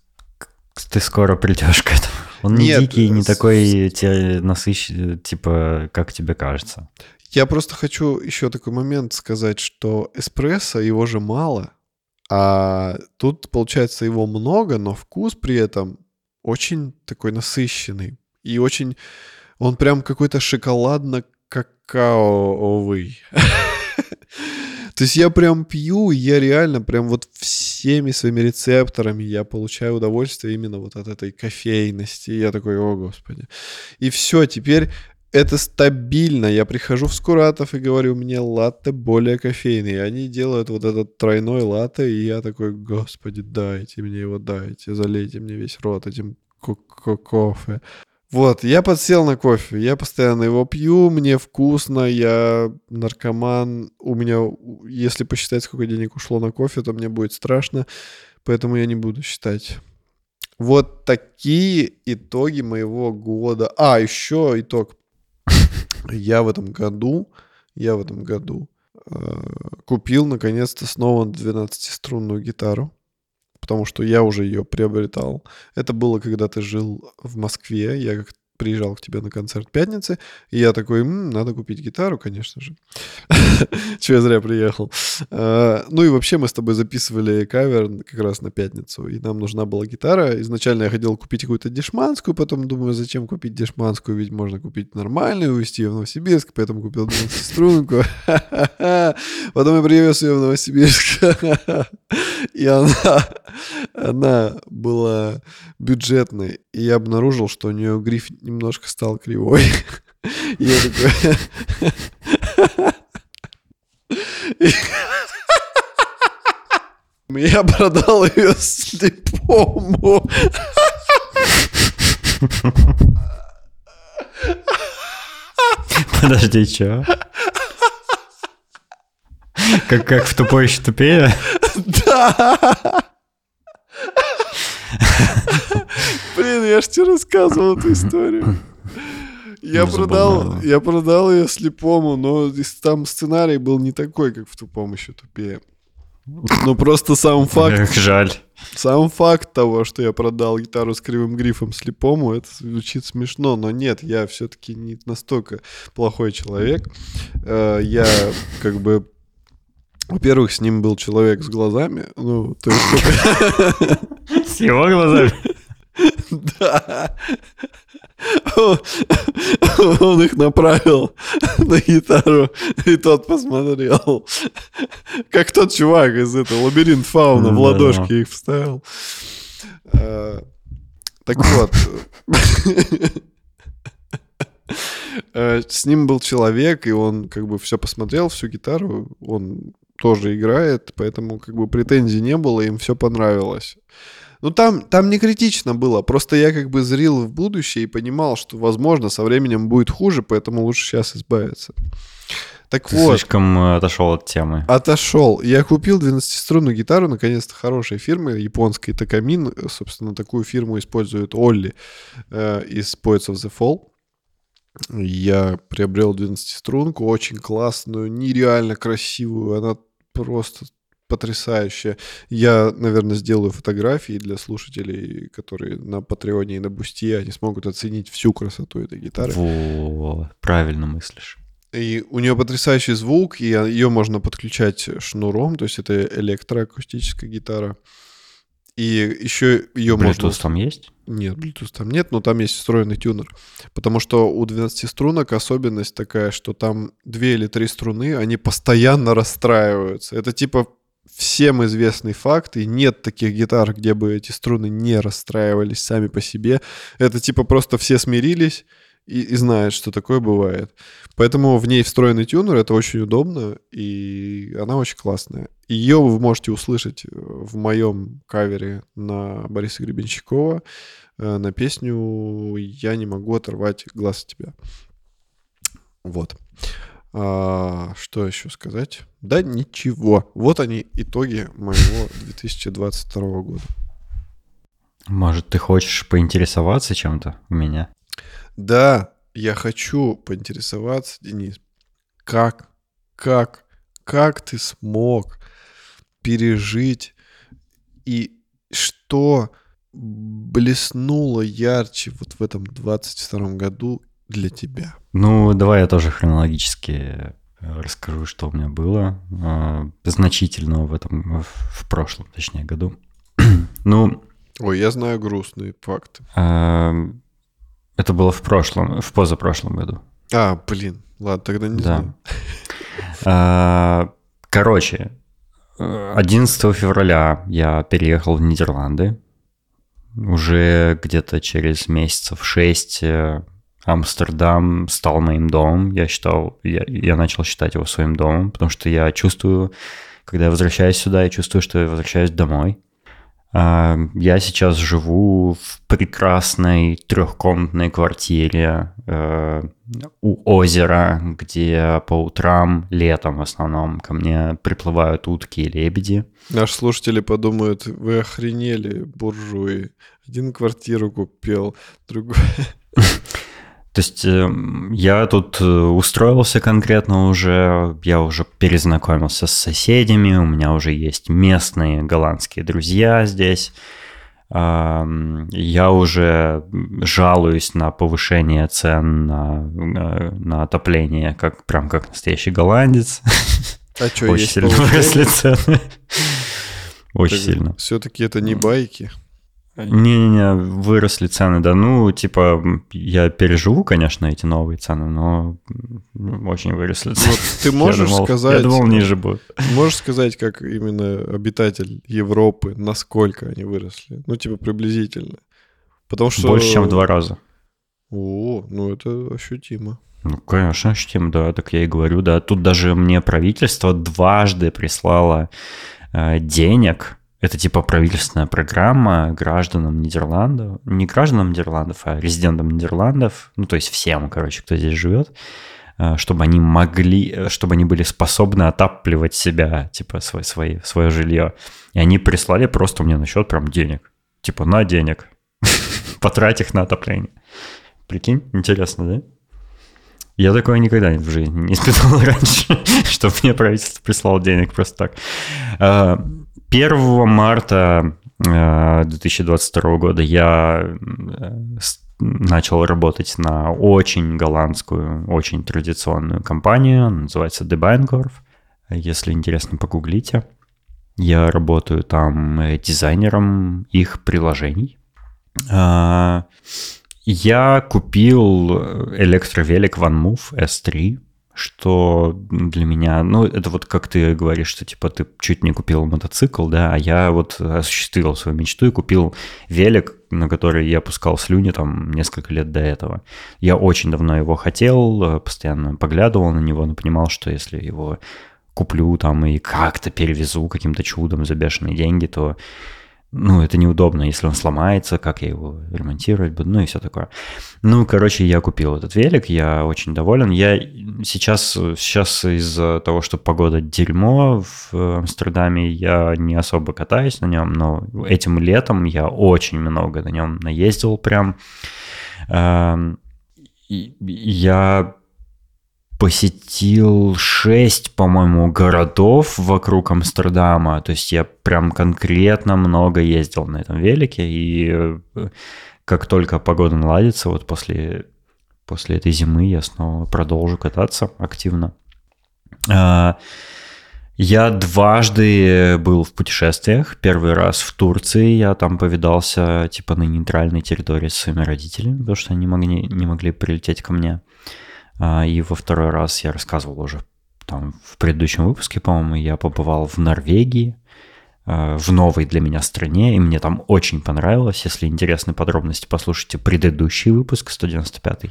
Speaker 1: ты скоро придешь к этому. Он не
Speaker 2: Нет,
Speaker 1: дикий, не
Speaker 2: с-
Speaker 1: такой тебе насыщенный, типа, как тебе кажется.
Speaker 2: Я просто хочу еще такой момент сказать, что эспрессо, его же мало, а тут, получается, его много, но вкус при этом очень такой насыщенный. И очень... Он прям какой-то шоколадно-какаовый. То есть я прям пью, я реально прям вот всеми своими рецепторами я получаю удовольствие именно вот от этой кофейности. Я такой, о господи. И все, теперь это стабильно. Я прихожу в Скуратов и говорю, мне латте более кофейный. И они делают вот этот тройной латте, и я такой, господи, дайте мне его, дайте, залейте мне весь рот этим ко- ко- кофе. Вот, я подсел на кофе, я постоянно его пью, мне вкусно, я наркоман, у меня, если посчитать, сколько денег ушло на кофе, то мне будет страшно, поэтому я не буду считать. Вот такие итоги моего года. А, еще итог. Я в этом году, я в этом году э, купил наконец-то снова 12-струнную гитару, потому что я уже ее приобретал. Это было, когда ты жил в Москве, я как приезжал к тебе на концерт пятницы, и я такой, «М, надо купить гитару, конечно же. Че я зря приехал. А, Ну и вообще мы с тобой записывали кавер как раз на пятницу, и нам нужна была гитара. Изначально я хотел купить какую-то дешманскую, потом думаю, зачем купить дешманскую, ведь можно купить нормальную, увезти ее в Новосибирск, поэтому купил 12-струнку. Потом я привез ее в Новосибирск, и она, она была бюджетной, и я обнаружил, что у нее гриф немножко стал кривой. И я такой... Я продал ее слепому.
Speaker 1: Подожди, что? Как, как в тупой еще тупее?
Speaker 2: Да. Блин, я ж тебе рассказывал эту историю. Я
Speaker 1: Ну,
Speaker 2: продал,
Speaker 1: забавно.
Speaker 2: я продал ее слепому, но там сценарий был не такой, как в тупом еще тупее. Ну просто сам факт,
Speaker 1: Эх, жаль.
Speaker 2: сам факт того, что я продал гитару с кривым грифом слепому, это звучит смешно, но нет, я все-таки не настолько плохой человек. Э, Я как бы во-первых, с ним был человек с глазами, ну, то есть
Speaker 1: С его глазами.
Speaker 2: Да. Он, их направил на гитару, и тот посмотрел. Как тот чувак из этого лабиринт фауна в
Speaker 1: Да.
Speaker 2: ладошки их вставил. А, Так вот. Э, С ним был человек, и он как бы все посмотрел, всю гитару, он тоже играет, поэтому как бы претензий не было, им все понравилось. Ну, там, там не критично было. Просто я как бы зрил в будущее и понимал, что, возможно, со временем будет хуже, поэтому лучше сейчас избавиться. Так
Speaker 1: Ты
Speaker 2: вот,
Speaker 1: слишком э, отошел от темы.
Speaker 2: отошел. Я купил 12-струнную гитару, наконец-то, хорошей фирмы, японской Такамин. Собственно, такую фирму использует Олли э, из Poets of the Fall. Я приобрел 12-струнку, очень классную, нереально красивую. Она просто потрясающая. Я, наверное, сделаю фотографии для слушателей, которые на Патреоне и на Бусти, они смогут оценить всю красоту этой гитары.
Speaker 1: Во, правильно мыслишь.
Speaker 2: И у нее потрясающий звук, и ее можно подключать шнуром, то есть это электроакустическая гитара. И еще ее
Speaker 1: Bluetooth
Speaker 2: можно...
Speaker 1: там есть?
Speaker 2: Нет, Bluetooth там нет, но там есть встроенный тюнер. Потому что у 12 струнок особенность такая, что там две или три струны, они постоянно расстраиваются. Это типа всем известный факт, и нет таких гитар, где бы эти струны не расстраивались сами по себе. Это типа просто все смирились и, и знают, что такое бывает. Поэтому в ней встроенный тюнер, это очень удобно, и она очень классная. Ее вы можете услышать в моем кавере на Бориса Гребенщикова э, на песню «Я не могу оторвать глаз от тебя». Вот. А, что еще сказать? Да ничего. Вот они итоги моего 2022 года.
Speaker 1: Может, ты хочешь поинтересоваться чем-то у меня?
Speaker 2: Да, я хочу поинтересоваться, Денис, как, как, как ты смог пережить и что блеснуло ярче вот в этом 22 году для тебя?
Speaker 1: Ну, давай я тоже хронологически э, расскажу, что у меня было э, значительного в этом, в прошлом, точнее, году. ну...
Speaker 2: Ой, я знаю грустные факты.
Speaker 1: Э, это было в прошлом, в позапрошлом году.
Speaker 2: А, блин, ладно, тогда не да. знаю.
Speaker 1: Короче, 11 февраля я переехал в Нидерланды. Уже где-то через месяцев 6 э, Амстердам стал моим домом. Я считал, я, я начал считать его своим домом, потому что я чувствую, когда я возвращаюсь сюда, я чувствую, что я возвращаюсь домой. А, я сейчас живу в прекрасной трехкомнатной квартире э, у озера, где по утрам, летом в основном, ко мне приплывают утки и лебеди.
Speaker 2: Наши слушатели подумают, вы охренели, буржуи. Один квартиру купил, другой...
Speaker 1: То есть эм, я тут э, устроился конкретно уже, я уже перезнакомился с соседями, у меня уже есть местные голландские друзья здесь. Я уже жалуюсь на повышение цен на, э, на отопление, как прям как настоящий голландец.
Speaker 2: А что,
Speaker 1: Очень сильно выросли цены. Очень сильно.
Speaker 2: Все-таки это не байки.
Speaker 1: Не-не-не, выросли цены, да. Ну, типа, я переживу, конечно, эти новые цены, но очень выросли цены.
Speaker 2: Вот ты можешь
Speaker 1: я думал,
Speaker 2: сказать...
Speaker 1: Я думал, ниже будут.
Speaker 2: Можешь сказать, как именно обитатель Европы, насколько они выросли? Ну, типа, приблизительно. Потому что...
Speaker 1: Больше, чем в два раза.
Speaker 2: О, ну это ощутимо.
Speaker 1: Ну, конечно, ощутимо, да, так я и говорю, да. Тут даже мне правительство дважды прислало э, денег это типа правительственная программа гражданам Нидерландов, не гражданам Нидерландов, а резидентам Нидерландов, ну то есть всем, короче, кто здесь живет, э, чтобы они могли, чтобы они были способны отапливать себя, типа свой, свой, свое жилье. И они прислали просто мне на счет прям денег. Типа на денег. Потрать их на отопление. Прикинь, интересно, да? Я такое никогда в жизни не испытывал раньше, чтобы мне правительство прислало денег просто так. А, 1 марта 2022 э, года я э, начал работать на очень голландскую, очень традиционную компанию, называется Debinecorp. Если интересно, погуглите. Я работаю там э, дизайнером их приложений. Я купил электровелик OneMove S3 что для меня, ну, это вот как ты говоришь, что типа ты чуть не купил мотоцикл, да, а я вот осуществил свою мечту и купил велик, на который я пускал слюни там несколько лет до этого. Я очень давно его хотел, постоянно поглядывал на него, но понимал, что если его куплю там и как-то перевезу каким-то чудом за бешеные деньги, то ну, это неудобно, если он сломается, как я его ремонтировать буду, ну и все такое. Ну, короче, я купил этот велик, я очень доволен. Я сейчас, сейчас из-за того, что погода дерьмо в Амстердаме, я не особо катаюсь на нем, но этим летом я очень много на нем наездил прям. Эм, я посетил шесть, по-моему, городов вокруг Амстердама. То есть я прям конкретно много ездил на этом велике. И э, как только погода наладится, вот после после этой зимы я снова продолжу кататься активно. А, я дважды был в путешествиях. Первый раз в Турции. Я там повидался типа на нейтральной территории с своими родителями, потому что они могли, не могли прилететь ко мне. А, и во второй раз я рассказывал уже там в предыдущем выпуске, по-моему, я побывал в Норвегии, а, в новой для меня стране, и мне там очень понравилось. Если интересны подробности, послушайте предыдущий выпуск, 195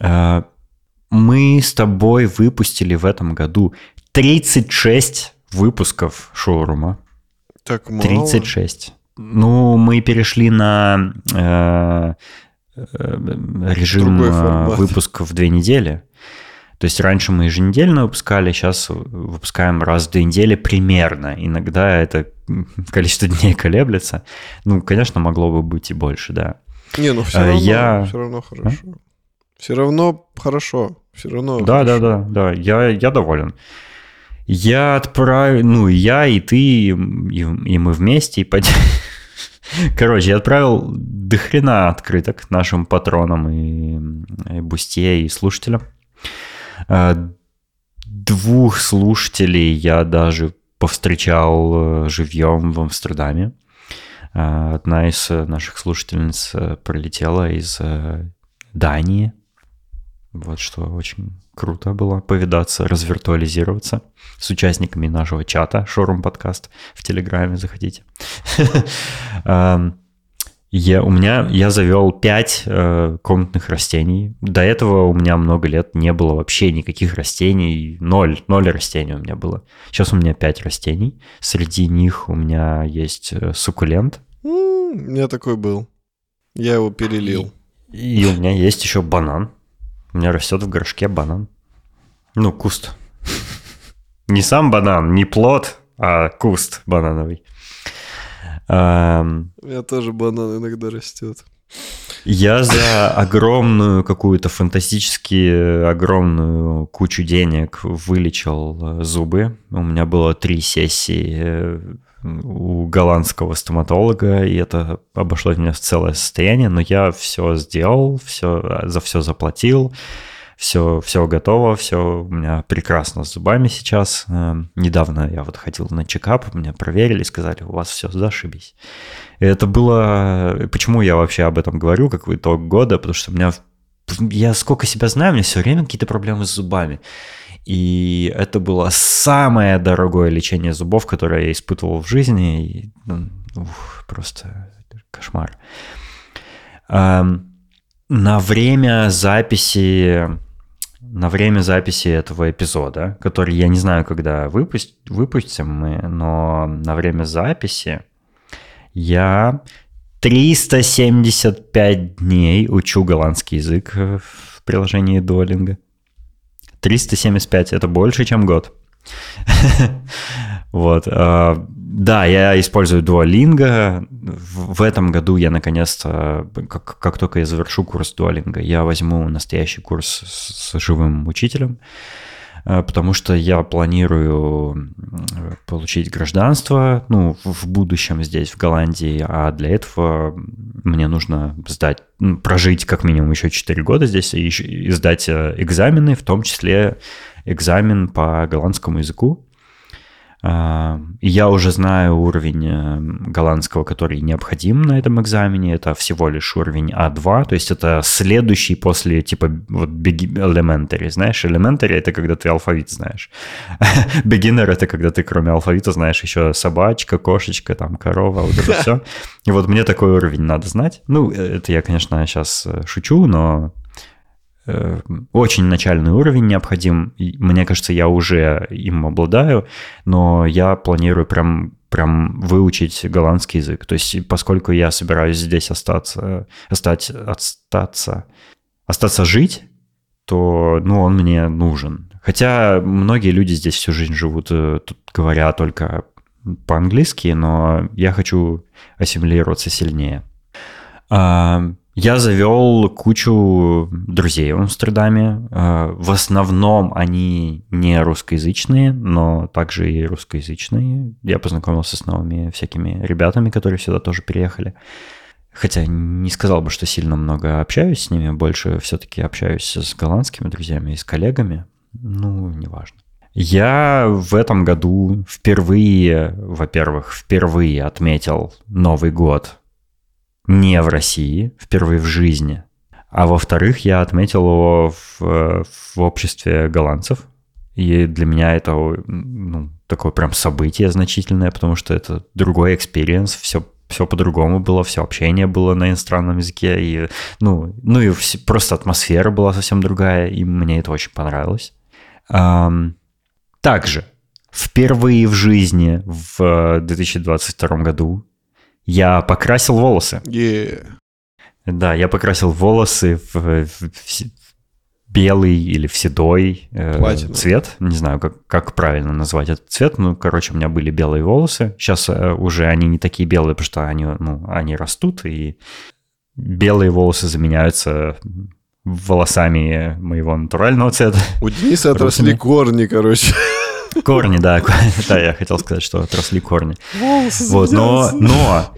Speaker 1: а, Мы с тобой выпустили в этом году 36 выпусков шоурума.
Speaker 2: Так мало.
Speaker 1: 36. Ну, мы перешли на э, э, режим
Speaker 2: формат.
Speaker 1: выпуска в две недели. То есть раньше мы еженедельно выпускали, сейчас выпускаем раз в две недели примерно. Иногда это количество дней колеблется. Ну, конечно, могло бы быть и больше, да.
Speaker 2: Не, ну все
Speaker 1: Э,
Speaker 2: равно,
Speaker 1: я-
Speaker 2: все равно хорошо. Все равно хорошо. Все равно.
Speaker 1: Да, да,
Speaker 2: хорошо.
Speaker 1: да, да, я, я доволен. Я отправил, ну, я и ты, и, и мы вместе, и под... Короче, я отправил дохрена открыток нашим патронам и, и Бусте, и слушателям. А, Двух слушателей я даже повстречал э, живьем в Амстердаме. А, Одна из э, наших слушательниц э, прилетела из э, Дании. Вот что очень круто было повидаться, развиртуализироваться с участниками нашего чата Шорум подкаст в Телеграме, заходите. Ам, Я, у меня, я завел 5 комнатных растений. До этого у меня много лет не было вообще никаких растений. Ноль, ноль растений у меня было. Сейчас у меня 5 растений. Среди них у меня есть э, суккулент.
Speaker 2: М, У меня такой был. Я его перелил.
Speaker 1: И у меня есть еще банан. У меня растет в горшке банан. Ну, куст. Не сам банан, не плод, а куст банановый. Ам,
Speaker 2: У меня тоже банан иногда растет.
Speaker 1: Я за огромную какую-то фантастически огромную кучу денег вылечил э, зубы. У меня было три сессии э, у голландского стоматолога, и это обошлось меня в целое состояние, но я все сделал, все, за все заплатил, все, все готово, все у меня прекрасно с зубами сейчас. Э, Недавно я вот ходил на чекап, меня проверили, сказали, у вас все зашибись. И это было... Почему я вообще об этом говорю, как итог года? Потому что у меня... Я сколько себя знаю, у меня все время какие-то проблемы с зубами. И это было самое дорогое лечение зубов, которое я испытывал в жизни. И, ну, ух, просто кошмар. На время записи на время записи этого эпизода, который я не знаю, когда выпусть, выпустим мы, но на время записи я 375 дней учу голландский язык в приложении Duolingo. 375 это больше, чем год. Вот. а, Да, я использую Duolingo. В этом году я наконец-то, как, как только я завершу курс Duolingo, я возьму настоящий курс с, с живым учителем, а, потому что я планирую м, получить гражданство, ну, в будущем здесь, в Голландии, а для этого мне нужно сдать, прожить как минимум еще 4 года здесь и, и сдать э, экзамены, в том числе экзамен по голландскому языку. И Я уже знаю уровень э, голландского, который необходим на этом экзамене. Это всего лишь уровень А2, то есть это следующий после типа вот elementary, знаешь? Elementary — это когда ты алфавит знаешь. Beginner — это когда ты кроме алфавита знаешь еще собачка, кошечка, там корова, вот это все. И вот мне такой уровень надо знать. Ну, э, это я, конечно, сейчас шучу, но э, очень начальный уровень необходим. Мне кажется, я уже им обладаю, но я планирую прям прям выучить голландский язык. То есть, поскольку я собираюсь здесь остаться, остать, остаться, остаться жить, то, ну, он мне нужен. Хотя многие люди здесь всю жизнь живут, э, тут говоря только по-английски, но я хочу ассимилироваться сильнее. А, Я завел кучу друзей в Амстердаме. А, В основном они не русскоязычные, но также и русскоязычные. Я познакомился с новыми всякими ребятами, которые сюда тоже переехали. Хотя не сказал бы, что сильно много общаюсь с ними, больше все-таки общаюсь с голландскими друзьями и с коллегами. Ну, неважно. Я в этом году впервые, во-первых, впервые отметил Новый год не в России, впервые в жизни. А во-вторых, я отметил его в, в обществе голландцев. И для меня это ну, такое прям событие значительное, потому что это другой experience, все все по-другому было, все общение было на иностранном языке, и, ну, ну и все, просто атмосфера была совсем другая, и мне это очень понравилось. Um, также, впервые в жизни в 2022 году я покрасил волосы.
Speaker 2: Yeah.
Speaker 1: Да, я покрасил волосы в, в, в белый или в седой э, цвет. Не знаю, как, как правильно назвать этот цвет. Ну, короче, у меня были белые волосы. Сейчас э, уже они не такие белые, потому что они, ну, они растут, и белые волосы заменяются волосами моего натурального цвета.
Speaker 2: У Дениса отросли корни, короче.
Speaker 1: Корни, да, да, я хотел сказать, что отросли корни. Волосы вот, но, но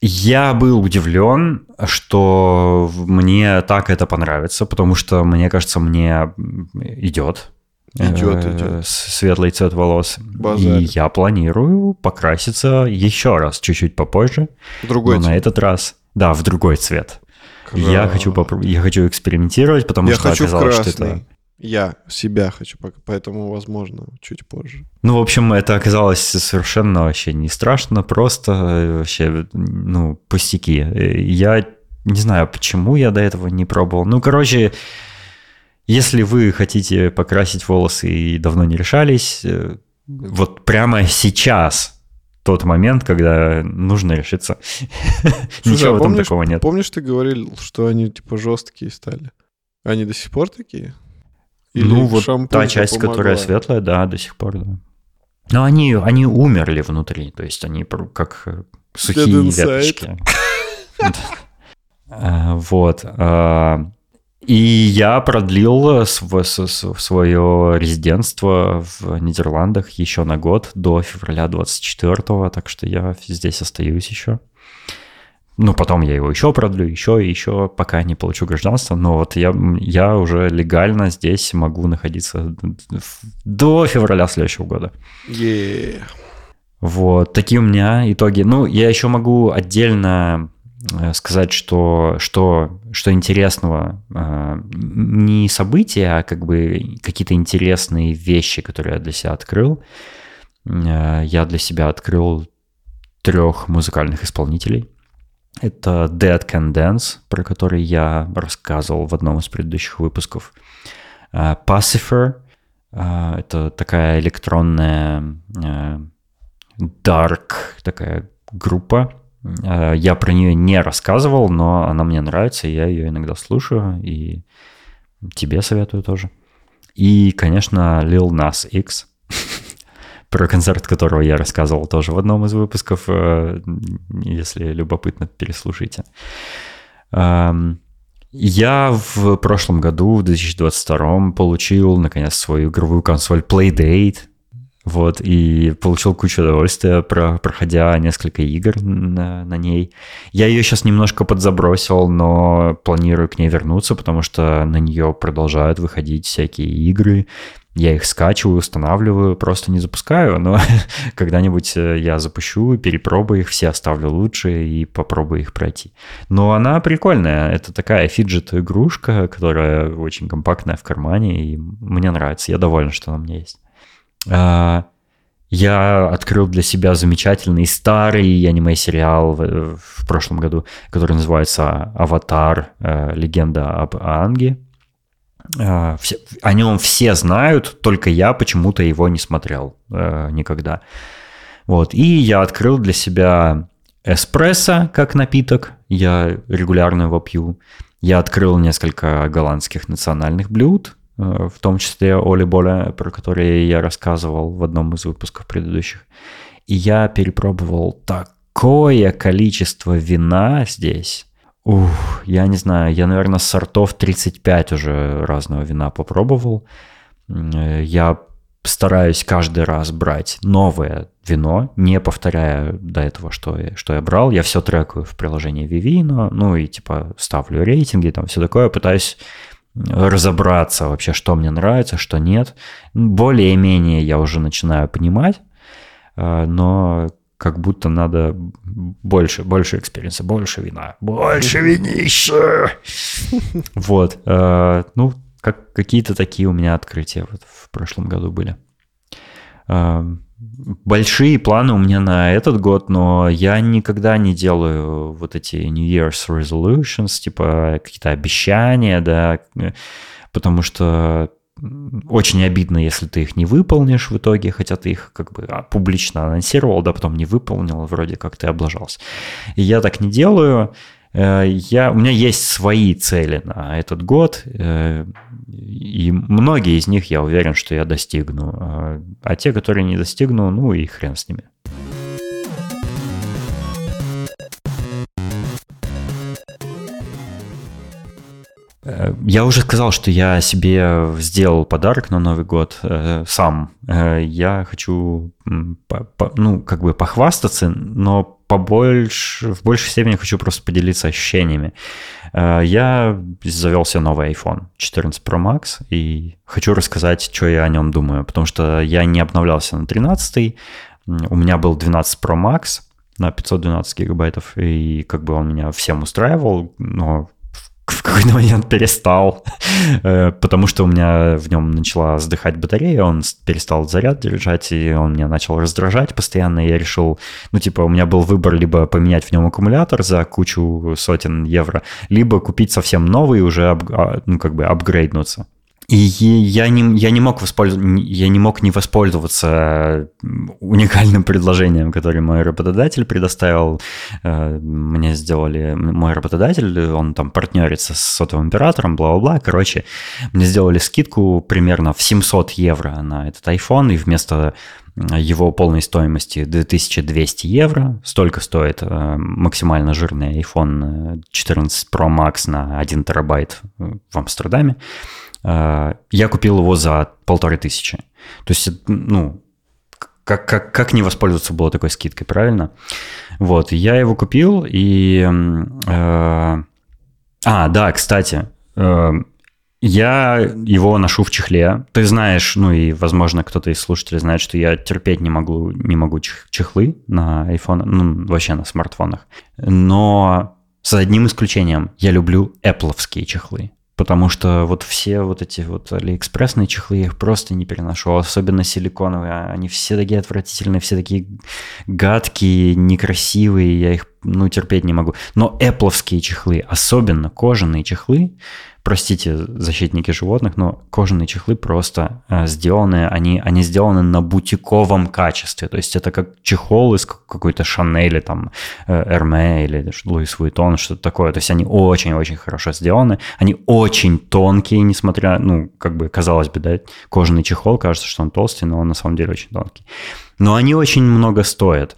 Speaker 1: я был удивлен, что мне так это понравится, потому что, мне кажется, мне идет.
Speaker 2: Идет, э, идет.
Speaker 1: Светлый цвет волос. Базарь. И я планирую покраситься еще раз, чуть-чуть попозже.
Speaker 2: Другой
Speaker 1: но цвет. на этот раз, да, в другой цвет. Я хочу, попро- я хочу экспериментировать, потому
Speaker 2: я
Speaker 1: что
Speaker 2: хочу
Speaker 1: оказалось,
Speaker 2: что
Speaker 1: это
Speaker 2: я себя хочу, поэтому, возможно, чуть позже.
Speaker 1: Ну, в общем, это оказалось совершенно вообще не страшно, просто э, вообще, ну, пустяки. Э, я не знаю, почему я до этого не пробовал. Ну, короче, если вы хотите покрасить волосы и давно не решались, э, вот прямо сейчас тот момент, когда нужно решиться. Ничего а в этом такого нет.
Speaker 2: Помнишь, ты говорил, что они типа жесткие стали? Они до сих пор такие?
Speaker 1: Или ну, вот та часть, помогла? которая светлая, да, до сих пор, да. Но они, они умерли внутри, то есть они как э, сухие веточки. А, вот. А, и я продлил свое резидентство в Нидерландах еще на год, до февраля 24 так что я здесь остаюсь еще. Ну, потом я его еще продлю, еще и еще, пока не получу гражданство. Но вот я, я уже легально здесь могу находиться до февраля следующего года.
Speaker 2: Yeah.
Speaker 1: Вот, такие у меня итоги. Ну, я еще могу отдельно э, сказать, что, что, что интересного э, не события, а как бы какие-то интересные вещи, которые я для себя открыл. Э, я для себя открыл трех музыкальных исполнителей. Это Dead Can Dance, про который я рассказывал в одном из предыдущих выпусков. Uh, Pacifer uh, — это такая электронная uh, dark такая группа. Я про нее не рассказывал, но она мне нравится, я ее иногда слушаю, и тебе советую тоже. И, конечно, Lil Nas X — про концерт которого я рассказывал тоже в одном из выпусков. Э, если любопытно, переслушайте. Эм, я в прошлом году, в 2022, получил, наконец, свою игровую консоль Playdate. Вот, и получил кучу удовольствия, про, проходя несколько игр на, на ней. Я ее сейчас немножко подзабросил, но планирую к ней вернуться, потому что на нее продолжают выходить всякие игры. Я их скачиваю, устанавливаю, просто не запускаю, но когда-нибудь э, я запущу, перепробую их, все оставлю лучше и попробую их пройти. Но она прикольная, это такая фиджет-игрушка, которая очень компактная в кармане, и мне нравится, я доволен, что она у меня есть. А, я открыл для себя замечательный старый аниме-сериал в, в прошлом году, который называется «Аватар. Э, легенда об Аанге». А, все, о нем все знают, только я почему-то его не смотрел э, никогда. Вот. И я открыл для себя эспрессо как напиток. Я регулярно его пью. Я открыл несколько голландских национальных блюд, в том числе Оли Боля, про которые я рассказывал в одном из выпусков предыдущих. И я перепробовал такое количество вина здесь, Ух, я не знаю, я, наверное, сортов 35 уже разного вина попробовал. Э, я стараюсь каждый раз брать новое вино, не повторяя до этого, что что я брал. Я все трекаю в приложении Vivino, ну и типа ставлю рейтинги, там все такое, пытаюсь разобраться вообще, что мне нравится, что нет. Более-менее я уже начинаю понимать, э, но как будто надо больше, больше experience а, больше вина, больше винища. Вот. Э, ну, как, какие-то такие у меня открытия вот в прошлом году были. Большие планы у меня на этот год, но я никогда не делаю вот эти New Year's resolutions, типа какие-то обещания, да, потому что очень обидно, если ты их не выполнишь в итоге, хотя ты их как бы а, публично анонсировал, да, потом не выполнил, вроде как ты облажался. И я так не делаю. Э, я, у меня есть свои цели на этот год, э, и многие из них я уверен, что я достигну. А, а те, которые не достигну, ну и хрен с ними. Э, я уже сказал, что я себе сделал подарок на Новый год э, сам. Э, я хочу, по, по, ну, как бы похвастаться, но побольше, в большей степени хочу просто поделиться ощущениями. Э, я завел себе новый iPhone 14 Pro Max и хочу рассказать, что я о нем думаю, потому что я не обновлялся на 13 у меня был 12 Pro Max на 512 гигабайтов, и как бы он меня всем устраивал, но в какой-то момент перестал, э, потому что у меня в нем начала сдыхать батарея, он перестал заряд держать, и он меня начал раздражать постоянно, и я решил, ну, типа, у меня был выбор либо поменять в нем аккумулятор за кучу сотен евро, либо купить совсем новый и уже, а, ну, как бы, апгрейднуться. И я не, я, не мог воспользоваться, я не мог не воспользоваться уникальным предложением, которое мой работодатель предоставил. Э, мне сделали... Мой работодатель, он там партнерится с сотовым оператором, бла-бла-бла. Короче, мне сделали скидку примерно в 700 евро на этот iPhone, и вместо его полной стоимости 2200 евро. Столько стоит э, максимально жирный iPhone 14 Pro Max на 1 терабайт в Амстердаме. Э, я купил его за полторы тысячи. То есть, ну, как, как, как не воспользоваться было такой скидкой, правильно? Вот, я его купил, и... Э, а, да, кстати, э, я его ношу в чехле. Ты знаешь, ну и, возможно, кто-то из слушателей знает, что я терпеть не могу, не могу чехлы на iPhone, ну, вообще на смартфонах. Но с одним исключением. Я люблю Apple чехлы потому что вот все вот эти вот алиэкспрессные чехлы, я их просто не переношу, особенно силиконовые, они все такие отвратительные, все такие гадкие, некрасивые, я их, ну, терпеть не могу. Но Apple чехлы, особенно кожаные чехлы, простите, защитники животных, но кожаные чехлы просто э, сделаны, они, они сделаны на бутиковом качестве. То есть это как чехол из какой-то Шанели, там, Эрме или Луис Вуитон, что-то такое. То есть они очень-очень хорошо сделаны. Они очень тонкие, несмотря, ну, как бы, казалось бы, да, кожаный чехол, кажется, что он толстый, но он на самом деле очень тонкий. Но они очень много стоят.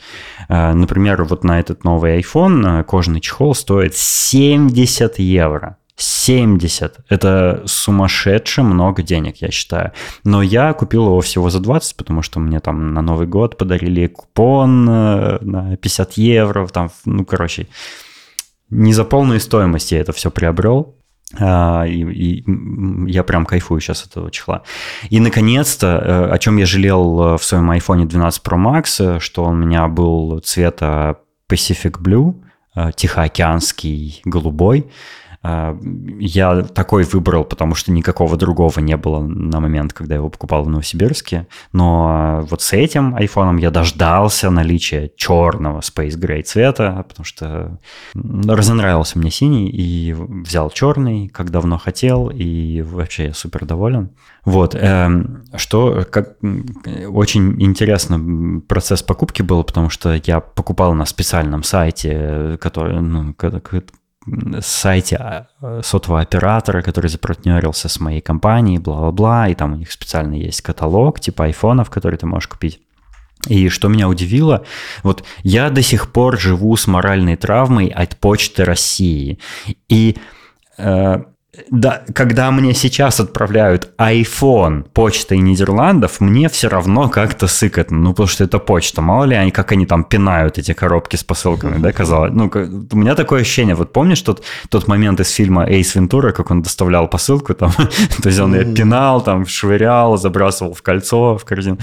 Speaker 1: Э, например, вот на этот новый iPhone э, кожаный чехол стоит 70 евро. 70. Это сумасшедше много денег, я считаю. Но я купил его всего за 20, потому что мне там на Новый год подарили купон э, на 50 евро. Там, ну, короче, не за полную стоимость я это все приобрел. А, и, и я прям кайфую сейчас от этого чехла. И, наконец-то, э, о чем я жалел в своем iPhone 12 Pro Max, что он у меня был цвета Pacific Blue, э, тихоокеанский голубой, я такой выбрал, потому что никакого другого не было на момент, когда я его покупал в Новосибирске. Но вот с этим айфоном я дождался наличия черного Space Gray цвета, потому что разонравился мне синий и взял черный, как давно хотел, и вообще я супер доволен. Вот, эм, что как очень интересно процесс покупки был, потому что я покупал на специальном сайте, который, ну, сайте а, сотового оператора, который запартнерился с моей компанией, бла-бла-бла, и там у них специально есть каталог типа айфонов, который ты можешь купить. И что меня удивило, вот я до сих пор живу с моральной травмой от Почты России. И э, да, когда мне сейчас отправляют iPhone почтой Нидерландов, мне все равно как-то сыкотно. Ну, потому что это почта. Мало ли, они, как они там пинают эти коробки с посылками, да, казалось. Ну, у меня такое ощущение. Вот помнишь тот, тот момент из фильма Эйс Вентура, как он доставлял посылку там? То есть он ее пинал, там, швырял, забрасывал в кольцо, в корзину.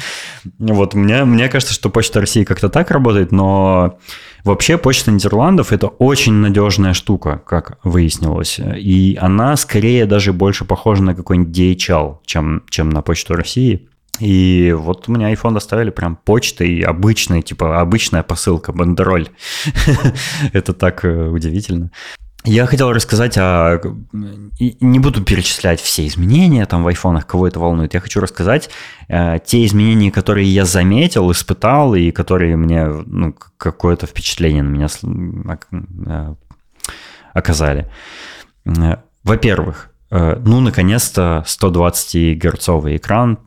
Speaker 1: Вот мне, мне кажется, что почта России как-то так работает, но Вообще почта Нидерландов это очень надежная штука, как выяснилось. И она скорее даже больше похожа на какой-нибудь DHL, чем, чем на почту России. И вот у меня iPhone доставили прям почтой, обычной, типа обычная посылка, бандероль. Это так э, удивительно. Я хотел рассказать о... Не буду перечислять все изменения там в айфонах, кого это волнует. Я хочу рассказать э, те изменения, которые я заметил, испытал, и которые мне ну, какое-то впечатление на меня э, оказали. Э, во-первых, э, ну, наконец-то 120-герцовый экран.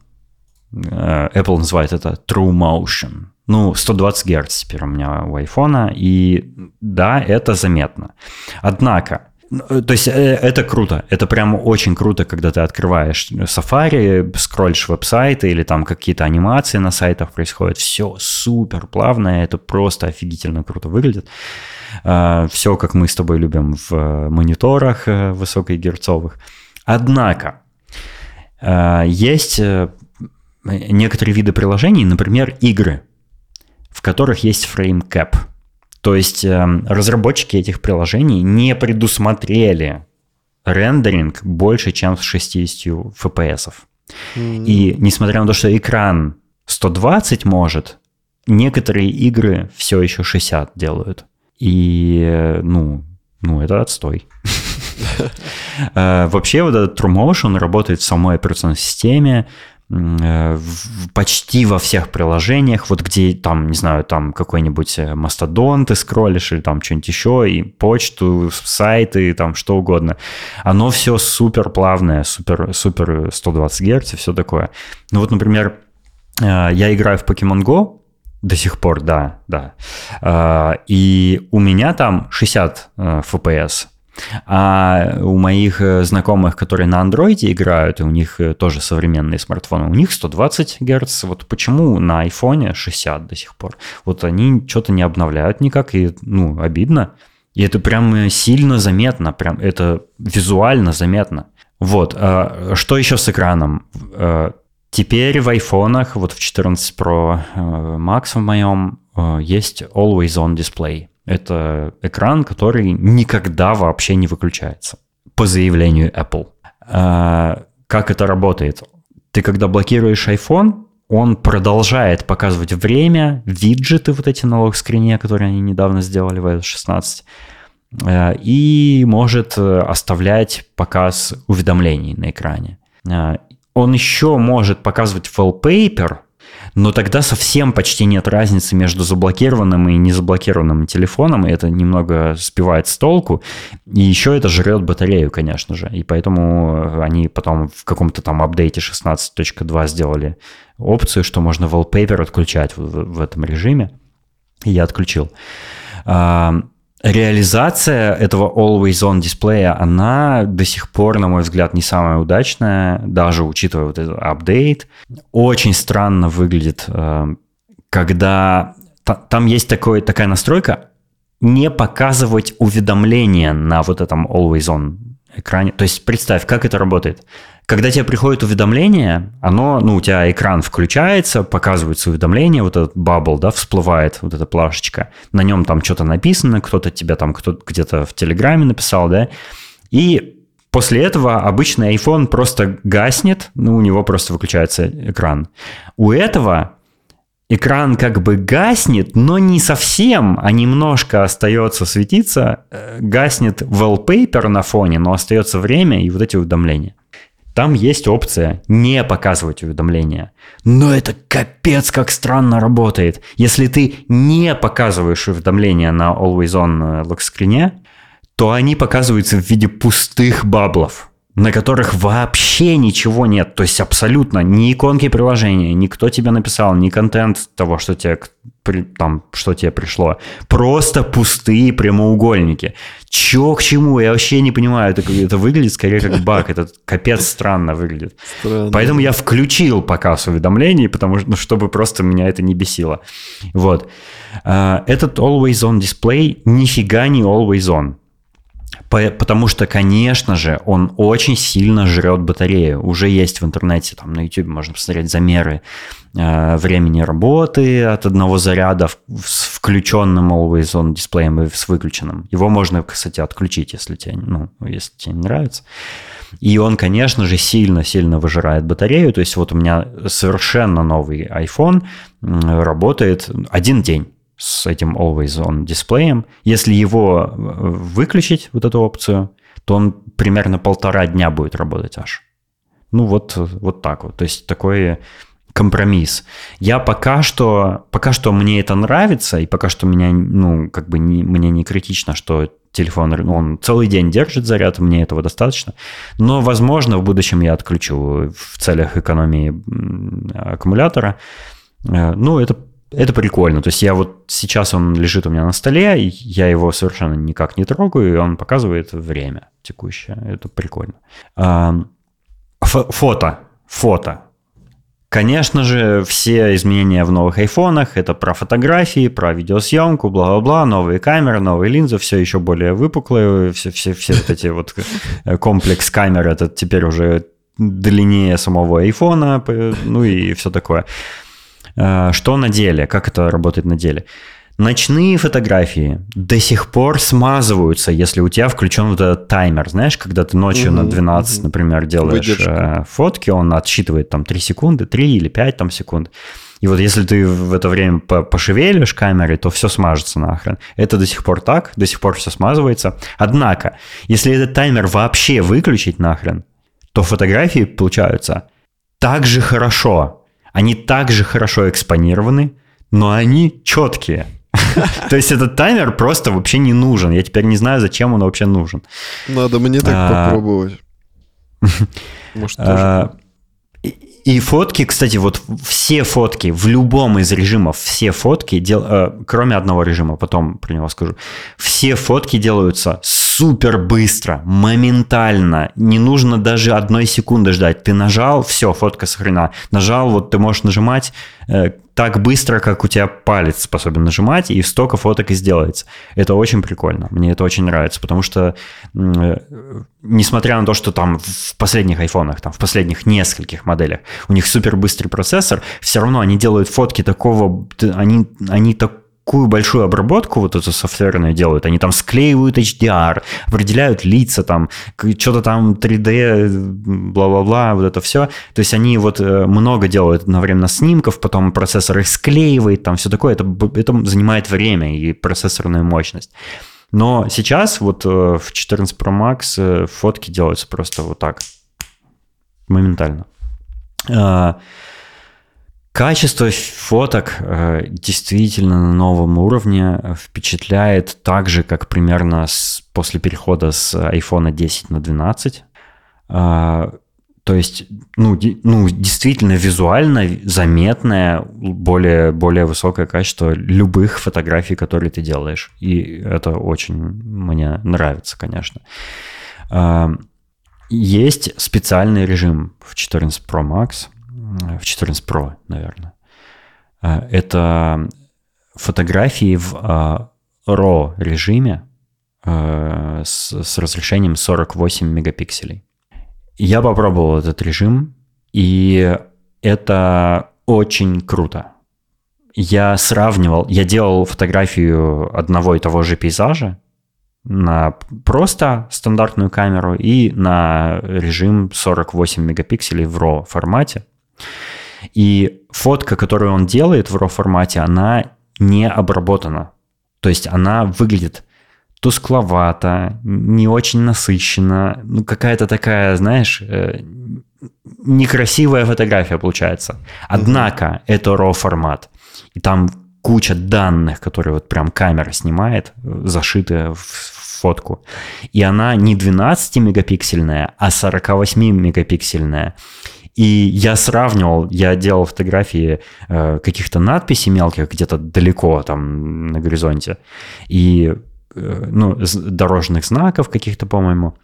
Speaker 1: Э, Apple называет это True Motion. Ну, 120 Гц теперь у меня у айфона, и да, это заметно. Однако, э, то есть э, это круто, это прям очень круто, когда ты открываешь Safari, скроллишь веб-сайты или там какие-то анимации на сайтах происходят, все супер плавно, это просто офигительно круто выглядит. Э, все, как мы с тобой любим в мониторах высокогерцовых. Однако, есть некоторые виды приложений, например, игры – в которых есть фреймкэп. То есть э, разработчики этих приложений не предусмотрели рендеринг больше, чем с 60 FPS. Mm-hmm. И несмотря на то, что экран 120 может, некоторые игры все еще 60 делают. И, э, ну, ну это отстой. Э, вообще вот этот TrueMotion работает в самой операционной системе, почти во всех приложениях, вот где там, не знаю, там какой-нибудь э, мастодон ты скроллишь или там что-нибудь еще, и почту, сайты, там что угодно. Оно все супер плавное, супер, супер 120 Гц и все такое. Ну вот, например, э, я играю в Pokemon Go, до сих пор, да, да. И у меня там 60 FPS. А у моих э, знакомых, которые на андроиде играют, и у них э, тоже современные смартфоны, у них 120 Гц. Вот почему на айфоне 60 до сих пор? Вот они что-то не обновляют никак, и, ну, обидно. И это прям э, сильно заметно, прям это визуально заметно. Вот, а что еще с экраном? Теперь в айфонах, вот в 14 Pro Max в моем, есть Always On Display. Это экран, который никогда вообще не выключается по заявлению Apple. А, как это работает? Ты когда блокируешь iPhone, он продолжает показывать время, виджеты вот эти на лог-скрине, которые они недавно сделали в iOS 16, а, и может э, оставлять показ уведомлений на экране. А, он еще может показывать wallpaper, но тогда совсем почти нет разницы между заблокированным и незаблокированным телефоном, и это немного сбивает с толку, и еще это жрет батарею, конечно же, и поэтому они потом в каком-то там апдейте 16.2 сделали опцию, что можно wallpaper отключать в, в этом режиме, и я отключил реализация этого Always On дисплея, она до сих пор, на мой взгляд, не самая удачная, даже учитывая вот этот апдейт. Очень странно выглядит, э, когда там есть такой, такая настройка не показывать уведомления на вот этом Always On экране. То есть представь, как это работает. Когда тебе приходит уведомление, оно, ну, у тебя экран включается, показывается уведомление, вот этот бабл, да, всплывает, вот эта плашечка, на нем там что-то написано, кто-то тебя там кто где-то в Телеграме написал, да, и после этого обычный iPhone просто гаснет, ну, у него просто выключается экран. У этого экран как бы гаснет, но не совсем, а немножко остается светиться, э, гаснет wallpaper на фоне, но остается время и вот эти уведомления. Там есть опция не показывать уведомления. Но это капец как странно работает. Если ты не показываешь уведомления на Always On э, локскрине, то они показываются в виде пустых баблов. На которых вообще ничего нет. То есть абсолютно ни иконки приложения, никто тебе написал, ни контент того, что тебе, там, что тебе пришло. Просто пустые прямоугольники. Чё к чему? Я вообще не понимаю. Это, это выглядит скорее как баг. Это капец странно выглядит. Странно. Поэтому я включил показ уведомлений, потому что, ну, чтобы просто меня это не бесило. Вот. А, этот Always On дисплей нифига не Always On. Потому что, конечно же, он очень сильно жрет батарею. Уже есть в интернете, там на YouTube можно посмотреть замеры э, времени работы от одного заряда с включенным Always On дисплеем и с выключенным. Его можно, кстати, отключить, если тебе, ну, если тебе не нравится. И он, конечно же, сильно-сильно выжирает батарею. То есть вот у меня совершенно новый iPhone работает один день с этим Always On дисплеем. Если его э, выключить, вот эту опцию, то он примерно полтора дня будет работать аж. Ну вот, вот так вот. То есть такой компромисс. Я пока что, пока что мне это нравится, и пока что меня, ну, как бы не, мне не критично, что телефон, он целый день держит заряд, мне этого достаточно. Но, возможно, в будущем я отключу в целях экономии аккумулятора. Э, ну, это это прикольно. То есть я вот сейчас он лежит у меня на столе, и я его совершенно никак не трогаю, и он показывает время текущее. Это прикольно. Фото. Фото. Конечно же, все изменения в новых айфонах – это про фотографии, про видеосъемку, бла-бла-бла, новые камеры, новые линзы, все еще более выпуклые, все, все, все вот эти вот э, комплекс камер, это теперь уже длиннее самого айфона, ну и все такое. Э, что на деле? Как это работает на деле? Ночные фотографии до сих пор смазываются, если у тебя включен вот этот таймер. Знаешь, когда ты ночью угу, на 12, угу. например, делаешь Выдержка. Э, фотки, он отсчитывает там 3 секунды, 3 или 5 там секунд. И вот если ты в это время пошевелишь камерой, то все смажется нахрен. Это до сих пор так, до сих пор все смазывается. Однако, если этот таймер вообще выключить нахрен, то фотографии получаются так же хорошо, они также хорошо экспонированы, но они четкие. То есть этот таймер просто вообще не нужен. Я теперь не знаю, зачем он вообще нужен.
Speaker 2: Надо мне так а, попробовать.
Speaker 1: Может, а, и фотки, кстати, вот все фотки в любом из режимов, все фотки, дел, э, кроме одного режима, потом про него скажу, все фотки делаются супер быстро, моментально. Не нужно даже одной секунды ждать. Ты нажал, все, фотка сохранена. Нажал, вот ты можешь нажимать э, так быстро, как у тебя палец способен нажимать, и столько фоток и сделается. Это очень прикольно. Мне это очень нравится, потому что, э, несмотря на то, что там в последних айфонах, там в последних нескольких моделях у них супер быстрый процессор, все равно они делают фотки такого, они, они так такую большую обработку вот эту софтверную делают. Они там склеивают HDR, определяют лица, там, что-то там 3D, бла-бла-бла, вот это все. То есть они вот э, много делают одновременно снимков, потом процессор их склеивает, там все такое. Это, это занимает время и процессорную мощность. Но сейчас вот э, в 14 Pro Max э, фотки делаются просто вот так, моментально. А, Качество фоток э, действительно на новом уровне э, впечатляет так же, как примерно с, после перехода с iPhone 10 на 12. Э, то есть, ну, ди, ну, действительно визуально заметное, более, более высокое качество любых фотографий, которые ты делаешь. И это очень мне нравится, конечно. Э, есть специальный режим в 14 Pro Max – в 14 Pro, наверное. А, это фотографии в RAW режиме а, с, с разрешением 48 мегапикселей. Я попробовал этот режим, и это очень круто. Я сравнивал, я делал фотографию одного и того же пейзажа на просто стандартную камеру и на режим 48 мегапикселей в RAW формате. И фотка, которую он делает в RAW формате, она не обработана. То есть она выглядит тускловато, не очень насыщенно, ну какая-то такая, знаешь, э, некрасивая фотография получается. Однако mm-hmm. это RAW формат, и там куча данных, которые вот прям камера снимает, зашиты в фотку, и она не 12-мегапиксельная, а 48-мегапиксельная. И я сравнивал, я делал фотографии э, каких-то надписей мелких где-то далеко там на горизонте, и э, ну, дорожных знаков каких-то, по-моему.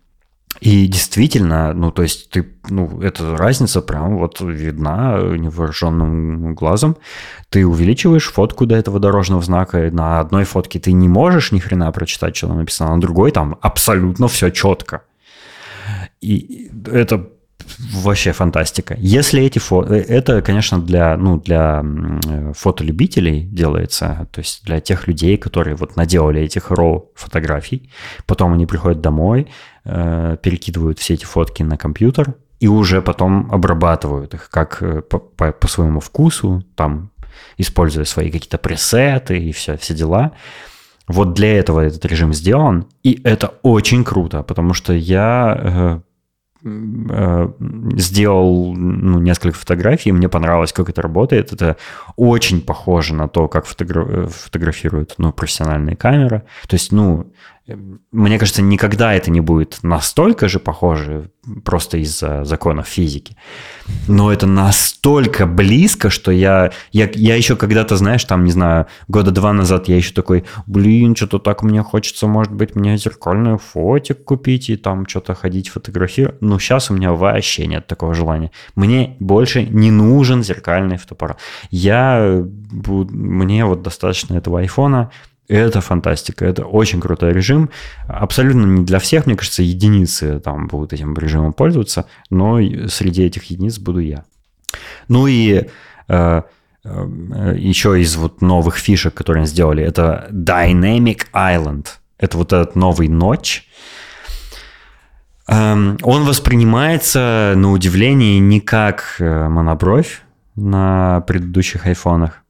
Speaker 1: И действительно, ну, то есть ты, ну, эта разница прям вот видна невооруженным глазом. Ты увеличиваешь фотку до этого дорожного знака, на одной фотке ты не можешь ни хрена прочитать, что там написано, а на другой там абсолютно все четко. И это вообще фантастика. Если эти фото... Э, это, конечно, для, ну, для фотолюбителей делается, то есть для тех людей, которые вот наделали этих RAW фотографий, потом они приходят домой, э, перекидывают все эти фотки на компьютер и уже потом обрабатывают их как э, по, по, по своему вкусу, там, используя свои какие-то пресеты и все, все дела. Вот для этого этот режим сделан, и это очень круто, потому что я Э, сделал ну, несколько фотографий, мне понравилось, как это работает. Это очень похоже на то, как фотогра- фотографируют ну, профессиональные камеры. То есть, ну, мне кажется, никогда это не будет настолько же похоже, просто из-за законов физики. Но это настолько близко, что я, я, я еще когда-то, знаешь, там, не знаю, года два назад я еще такой, блин, что-то так мне хочется, может быть, мне зеркальную фотик купить и там что-то ходить фотографировать. Но сейчас у меня вообще нет такого желания. Мне больше не нужен зеркальный фотоаппарат. Я, мне вот достаточно этого айфона, это фантастика, это очень крутой режим. Абсолютно не для всех, мне кажется, единицы там будут этим режимом пользоваться, но среди этих единиц буду я. Ну и э, э, еще из вот новых фишек, которые сделали, это Dynamic Island. Это вот этот новый ночь. Эм, он воспринимается, на удивление, не как э, монобровь на предыдущих айфонах,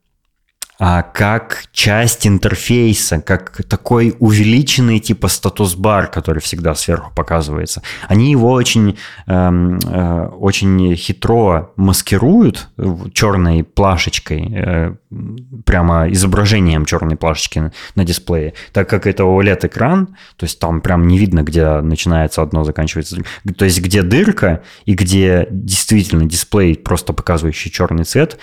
Speaker 1: а, как часть интерфейса, как такой увеличенный типа статус-бар, который всегда сверху показывается. Они его очень, эм, э, очень хитро маскируют черной плашечкой, э, прямо изображением черной плашечки на, на дисплее, так как это OLED-экран, то есть там прям не видно, где начинается одно, заканчивается То есть где дырка и где действительно дисплей, просто показывающий черный цвет,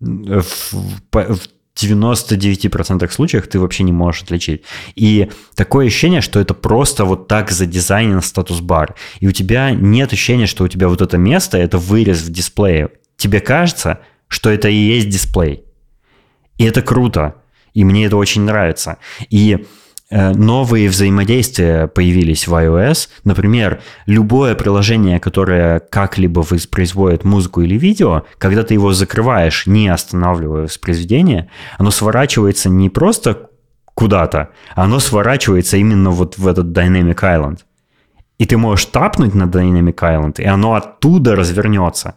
Speaker 1: в, в 99% случаях ты вообще не можешь отличить. И такое ощущение, что это просто вот так задизайнен статус-бар. И у тебя нет ощущения, что у тебя вот это место, это вырез в дисплее. Тебе кажется, что это и есть дисплей. И это круто. И мне это очень нравится. И новые взаимодействия появились в iOS. Например, любое приложение, которое как-либо воспроизводит музыку или видео, когда ты его закрываешь, не останавливая воспроизведение, оно сворачивается не просто куда-то, оно сворачивается именно вот в этот Dynamic Island. И ты можешь тапнуть на Dynamic Island, и оно оттуда развернется.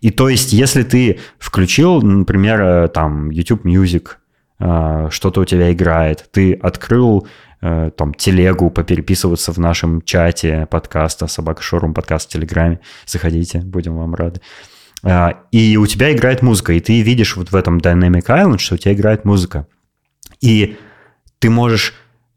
Speaker 1: И то есть, если ты включил, например, э, там YouTube Music, а, что-то у тебя играет, ты открыл э, там телегу попереписываться в нашем чате подкаста Собака Шорум подкаст в Телеграме. Заходите, будем вам рады. А, и у тебя играет музыка, и ты видишь вот в этом Dynamic Island, что у тебя играет музыка. И ты можешь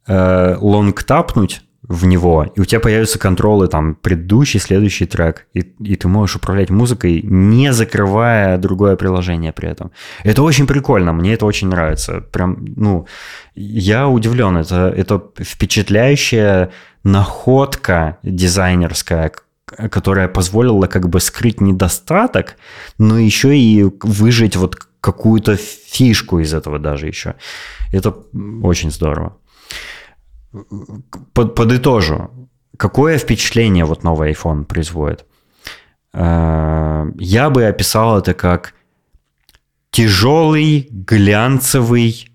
Speaker 1: э, лонг тапнуть в него, и у тебя появятся контролы, там, предыдущий, следующий трек, и, и ты можешь управлять музыкой, не закрывая другое приложение при этом. Это очень прикольно, мне это очень нравится. Прям, ну, я удивлен, это, это впечатляющая находка дизайнерская, которая позволила как бы скрыть недостаток, но еще и выжить вот какую-то фишку из этого даже еще. Это очень здорово под, подытожу. Какое впечатление вот новый iPhone производит? Э, я бы описал это как тяжелый глянцевый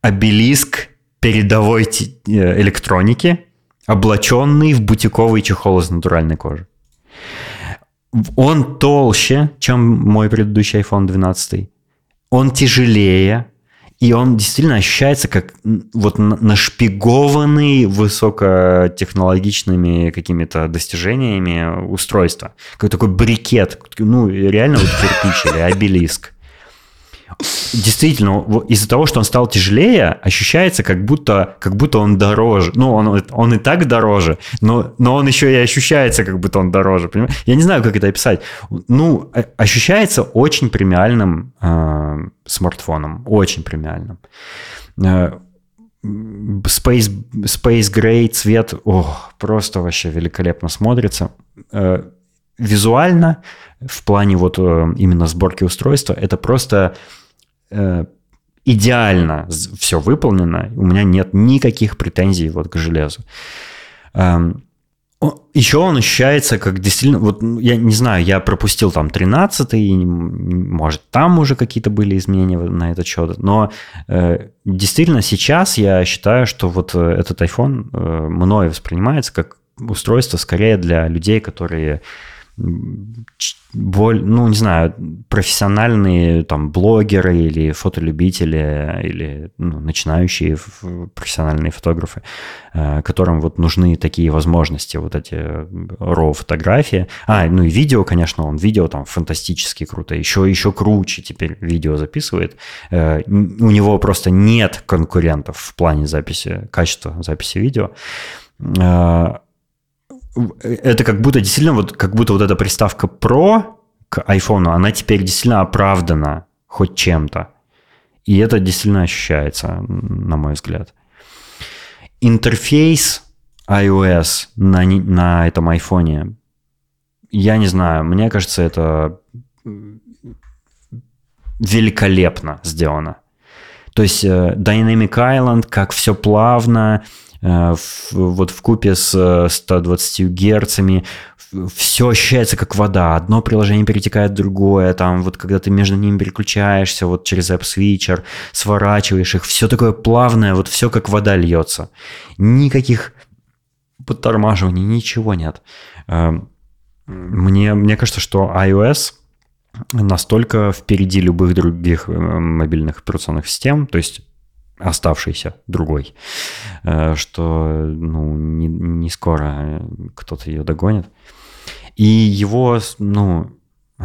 Speaker 1: обелиск передовой э, электроники, облаченный в бутиковый чехол из натуральной кожи. Он толще, чем мой предыдущий iPhone 12. Он тяжелее, и он действительно ощущается как вот нашпигованный высокотехнологичными какими-то достижениями устройства. Как такой брикет, ну реально вот кирпич или обелиск. Действительно, из-за того, что он стал тяжелее, ощущается, как будто, как будто он дороже. Ну, он, он и так дороже, но, но он еще и ощущается, как будто он дороже. Понимаешь? Я не знаю, как это описать. Ну, ощущается очень премиальным э, смартфоном. Очень премиальным. Э, Space, Space Gray цвет, ох, просто вообще великолепно смотрится. Э, визуально, в плане вот э, именно сборки устройства, это просто э, идеально все выполнено. У меня нет никаких претензий вот к железу. Эм, еще он ощущается как действительно, вот я не знаю, я пропустил там 13 может там уже какие-то были изменения на этот счет, но э, действительно сейчас я считаю, что вот э, этот iPhone э, мной воспринимается как устройство скорее для людей, которые боль, ну, не знаю, профессиональные там блогеры или фотолюбители или ну, начинающие профессиональные фотографы, э, которым вот нужны такие возможности, вот эти RAW фотографии. А, ну и видео, конечно, он видео там фантастически круто, еще, еще круче теперь видео записывает. Э, у него просто нет конкурентов в плане записи, качества записи видео э, это как будто действительно вот как будто вот эта приставка Pro к iPhone, она теперь действительно оправдана хоть чем-то. И это действительно ощущается, на мой взгляд. Интерфейс iOS на, на этом iPhone, я не знаю, мне кажется, это великолепно сделано. То есть э, Dynamic Island, как все плавно, Э, вот в купе с 120 э, герцами все ощущается как вода. Одно приложение перетекает в другое, там вот когда ты между ними переключаешься, вот через App Switcher, сворачиваешь их, все такое плавное, вот все как вода льется. Никаких подтормаживаний, ничего нет. Эм, мне, мне кажется, что iOS настолько впереди любых других э, мобильных операционных систем, то есть оставшийся другой, э, что ну, не, не скоро кто-то ее догонит. И его, ну, э,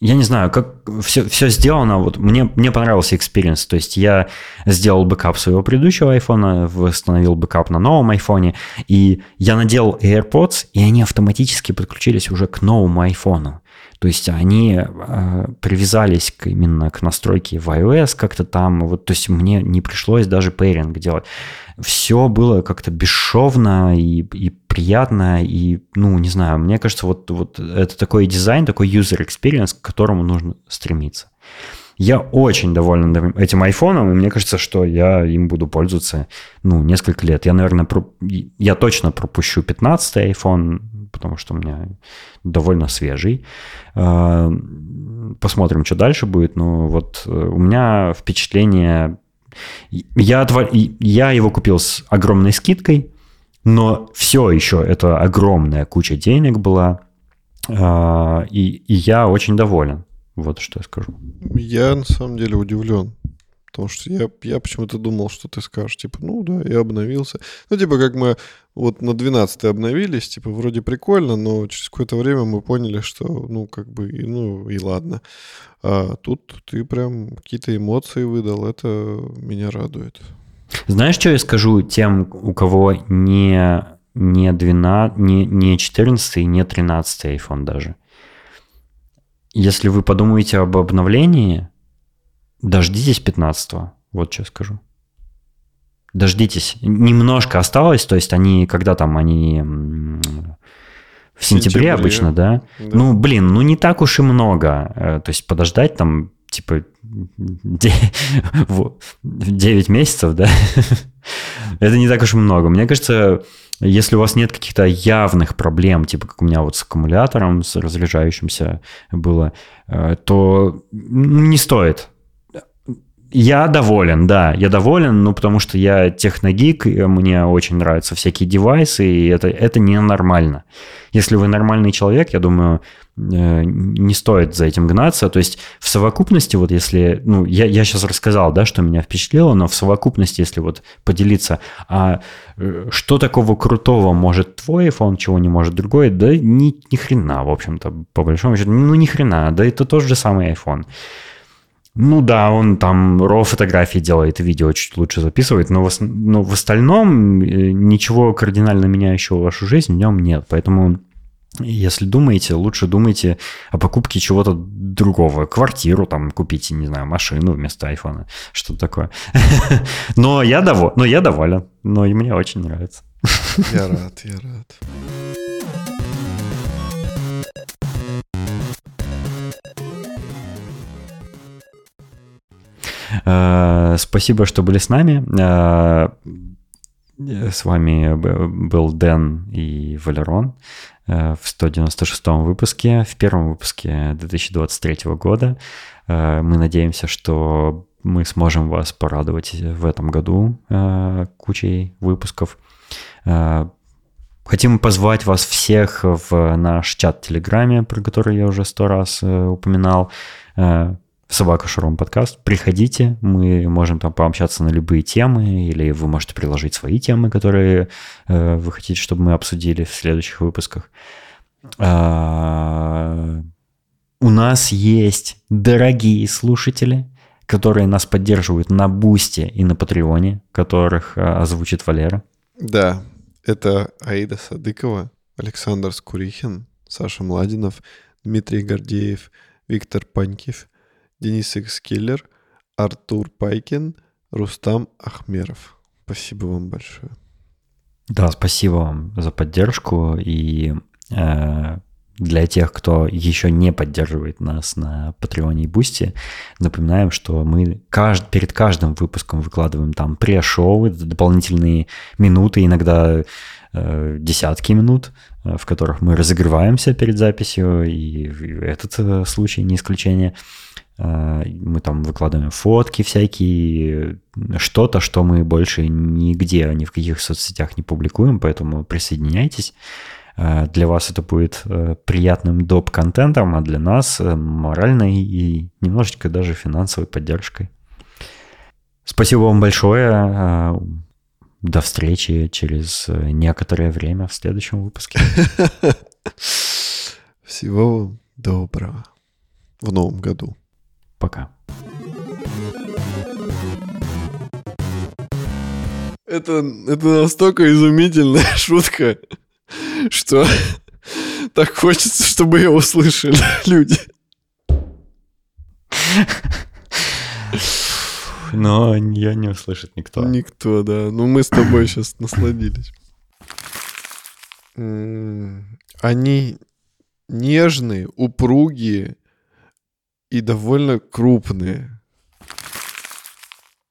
Speaker 1: я не знаю, как все, все сделано. Вот мне, мне понравился experience. То есть я сделал бэкап своего предыдущего айфона, восстановил бэкап на новом айфоне, и я надел AirPods, и они автоматически подключились уже к новому айфону. То есть они э, привязались к, именно к настройке в iOS как-то там. Вот, то есть мне не пришлось даже пейринг делать. Все было как-то бесшовно и, и приятно. И, ну, не знаю, мне кажется, вот, вот это такой дизайн, такой user experience, к которому нужно стремиться. Я очень доволен этим айфоном, и мне кажется, что я им буду пользоваться, ну, несколько лет. Я, наверное, про... я точно пропущу 15-й iPhone, потому что у меня довольно свежий. А, посмотрим, что дальше будет. Но вот э, у меня впечатление... Я, я его купил с огромной скидкой, но все еще это огромная куча денег была. А, и, и я очень доволен. Вот что я скажу.
Speaker 2: Я на самом деле удивлен. Потому что я, я почему-то думал, что ты скажешь, типа, ну да, я обновился. Ну, типа, как мы вот на 12 обновились, типа, вроде прикольно, но через какое-то время мы поняли, что, ну, как бы, ну, и ладно. А тут ты прям какие-то эмоции выдал, это меня радует.
Speaker 1: Знаешь, что я скажу тем, у кого не, не, 12, не, не 14, не 13 iPhone даже? Если вы подумаете об обновлении, Дождитесь 15-го, вот что скажу. Дождитесь. Немножко осталось, то есть они, когда там, они в сентябре, сентябре обычно, да? да? Ну, блин, ну не так уж и много. Э, то есть подождать там, типа, 9 месяцев, да? Это не так уж и много. Мне кажется, если у вас нет каких-то явных проблем, типа как у меня вот с аккумулятором, с разряжающимся было, э, то не стоит я доволен, да, я доволен, ну, потому что я техногик, мне очень нравятся всякие девайсы, и это, это ненормально. Если вы нормальный человек, я думаю, э, не стоит за этим гнаться. То есть в совокупности, вот если, ну, я, я сейчас рассказал, да, что меня впечатлило, но в совокупности, если вот поделиться, а э, что такого крутого может твой iPhone, чего не может другой, да ни, ни хрена, в общем-то, по большому счету, ну, ни хрена, да это тот же самый iPhone. Ну да, он там RAW фотографии делает, видео чуть лучше записывает, но в, но в остальном э, ничего кардинально меняющего вашу жизнь в нем нет. Поэтому если думаете, лучше думайте о покупке чего-то другого. Квартиру там купите, не знаю, машину вместо айфона. Что-то такое. Но я, доволен, но я доволен. Но и мне очень нравится.
Speaker 2: Я рад, я рад.
Speaker 1: Спасибо, что были с нами. Э, с вами был Дэн и Валерон э, в 196 выпуске, в первом выпуске 2023 года. Мы надеемся, что мы сможем вас порадовать в этом году кучей выпусков. Хотим позвать вас всех в наш чат в Телеграме, про который я уже сто раз упоминал. Собака Шуром подкаст. Приходите, мы можем там пообщаться на любые темы, или вы можете приложить свои темы, которые э, вы хотите, чтобы мы обсудили в следующих выпусках. А, у нас есть дорогие слушатели, которые нас поддерживают на Бусте и на Патреоне, которых а, озвучит Валера.
Speaker 2: Да, это Аида Садыкова, Александр Скурихин, Саша Младинов, Дмитрий Гордеев, Виктор Панькив, Денис Экскиллер, Артур Пайкин, Рустам Ахмеров. Спасибо вам большое.
Speaker 1: Да, спасибо вам за поддержку. И э, для тех, кто еще не поддерживает нас на Патреоне и Бусти, напоминаем, что мы кажд... перед каждым выпуском выкладываем там pre-show, дополнительные минуты, иногда э, десятки минут, э, в которых мы разогреваемся перед записью, и этот э, случай не исключение. А, мы там выкладываем фотки всякие, что-то, что мы больше нигде, ни в каких соцсетях не публикуем, поэтому присоединяйтесь. А, для вас это будет э, приятным доп-контентом, а для нас э, моральной и немножечко даже финансовой поддержкой. Спасибо вам большое. А, до встречи через э, некоторое время в следующем выпуске.
Speaker 2: Всего доброго в новом году.
Speaker 1: Пока.
Speaker 2: Это, это настолько изумительная шутка, что так хочется, чтобы ее услышали люди.
Speaker 1: Но ее не услышит никто.
Speaker 2: Никто, да. Ну, мы с тобой сейчас насладились. Они нежные, упругие, и довольно крупные.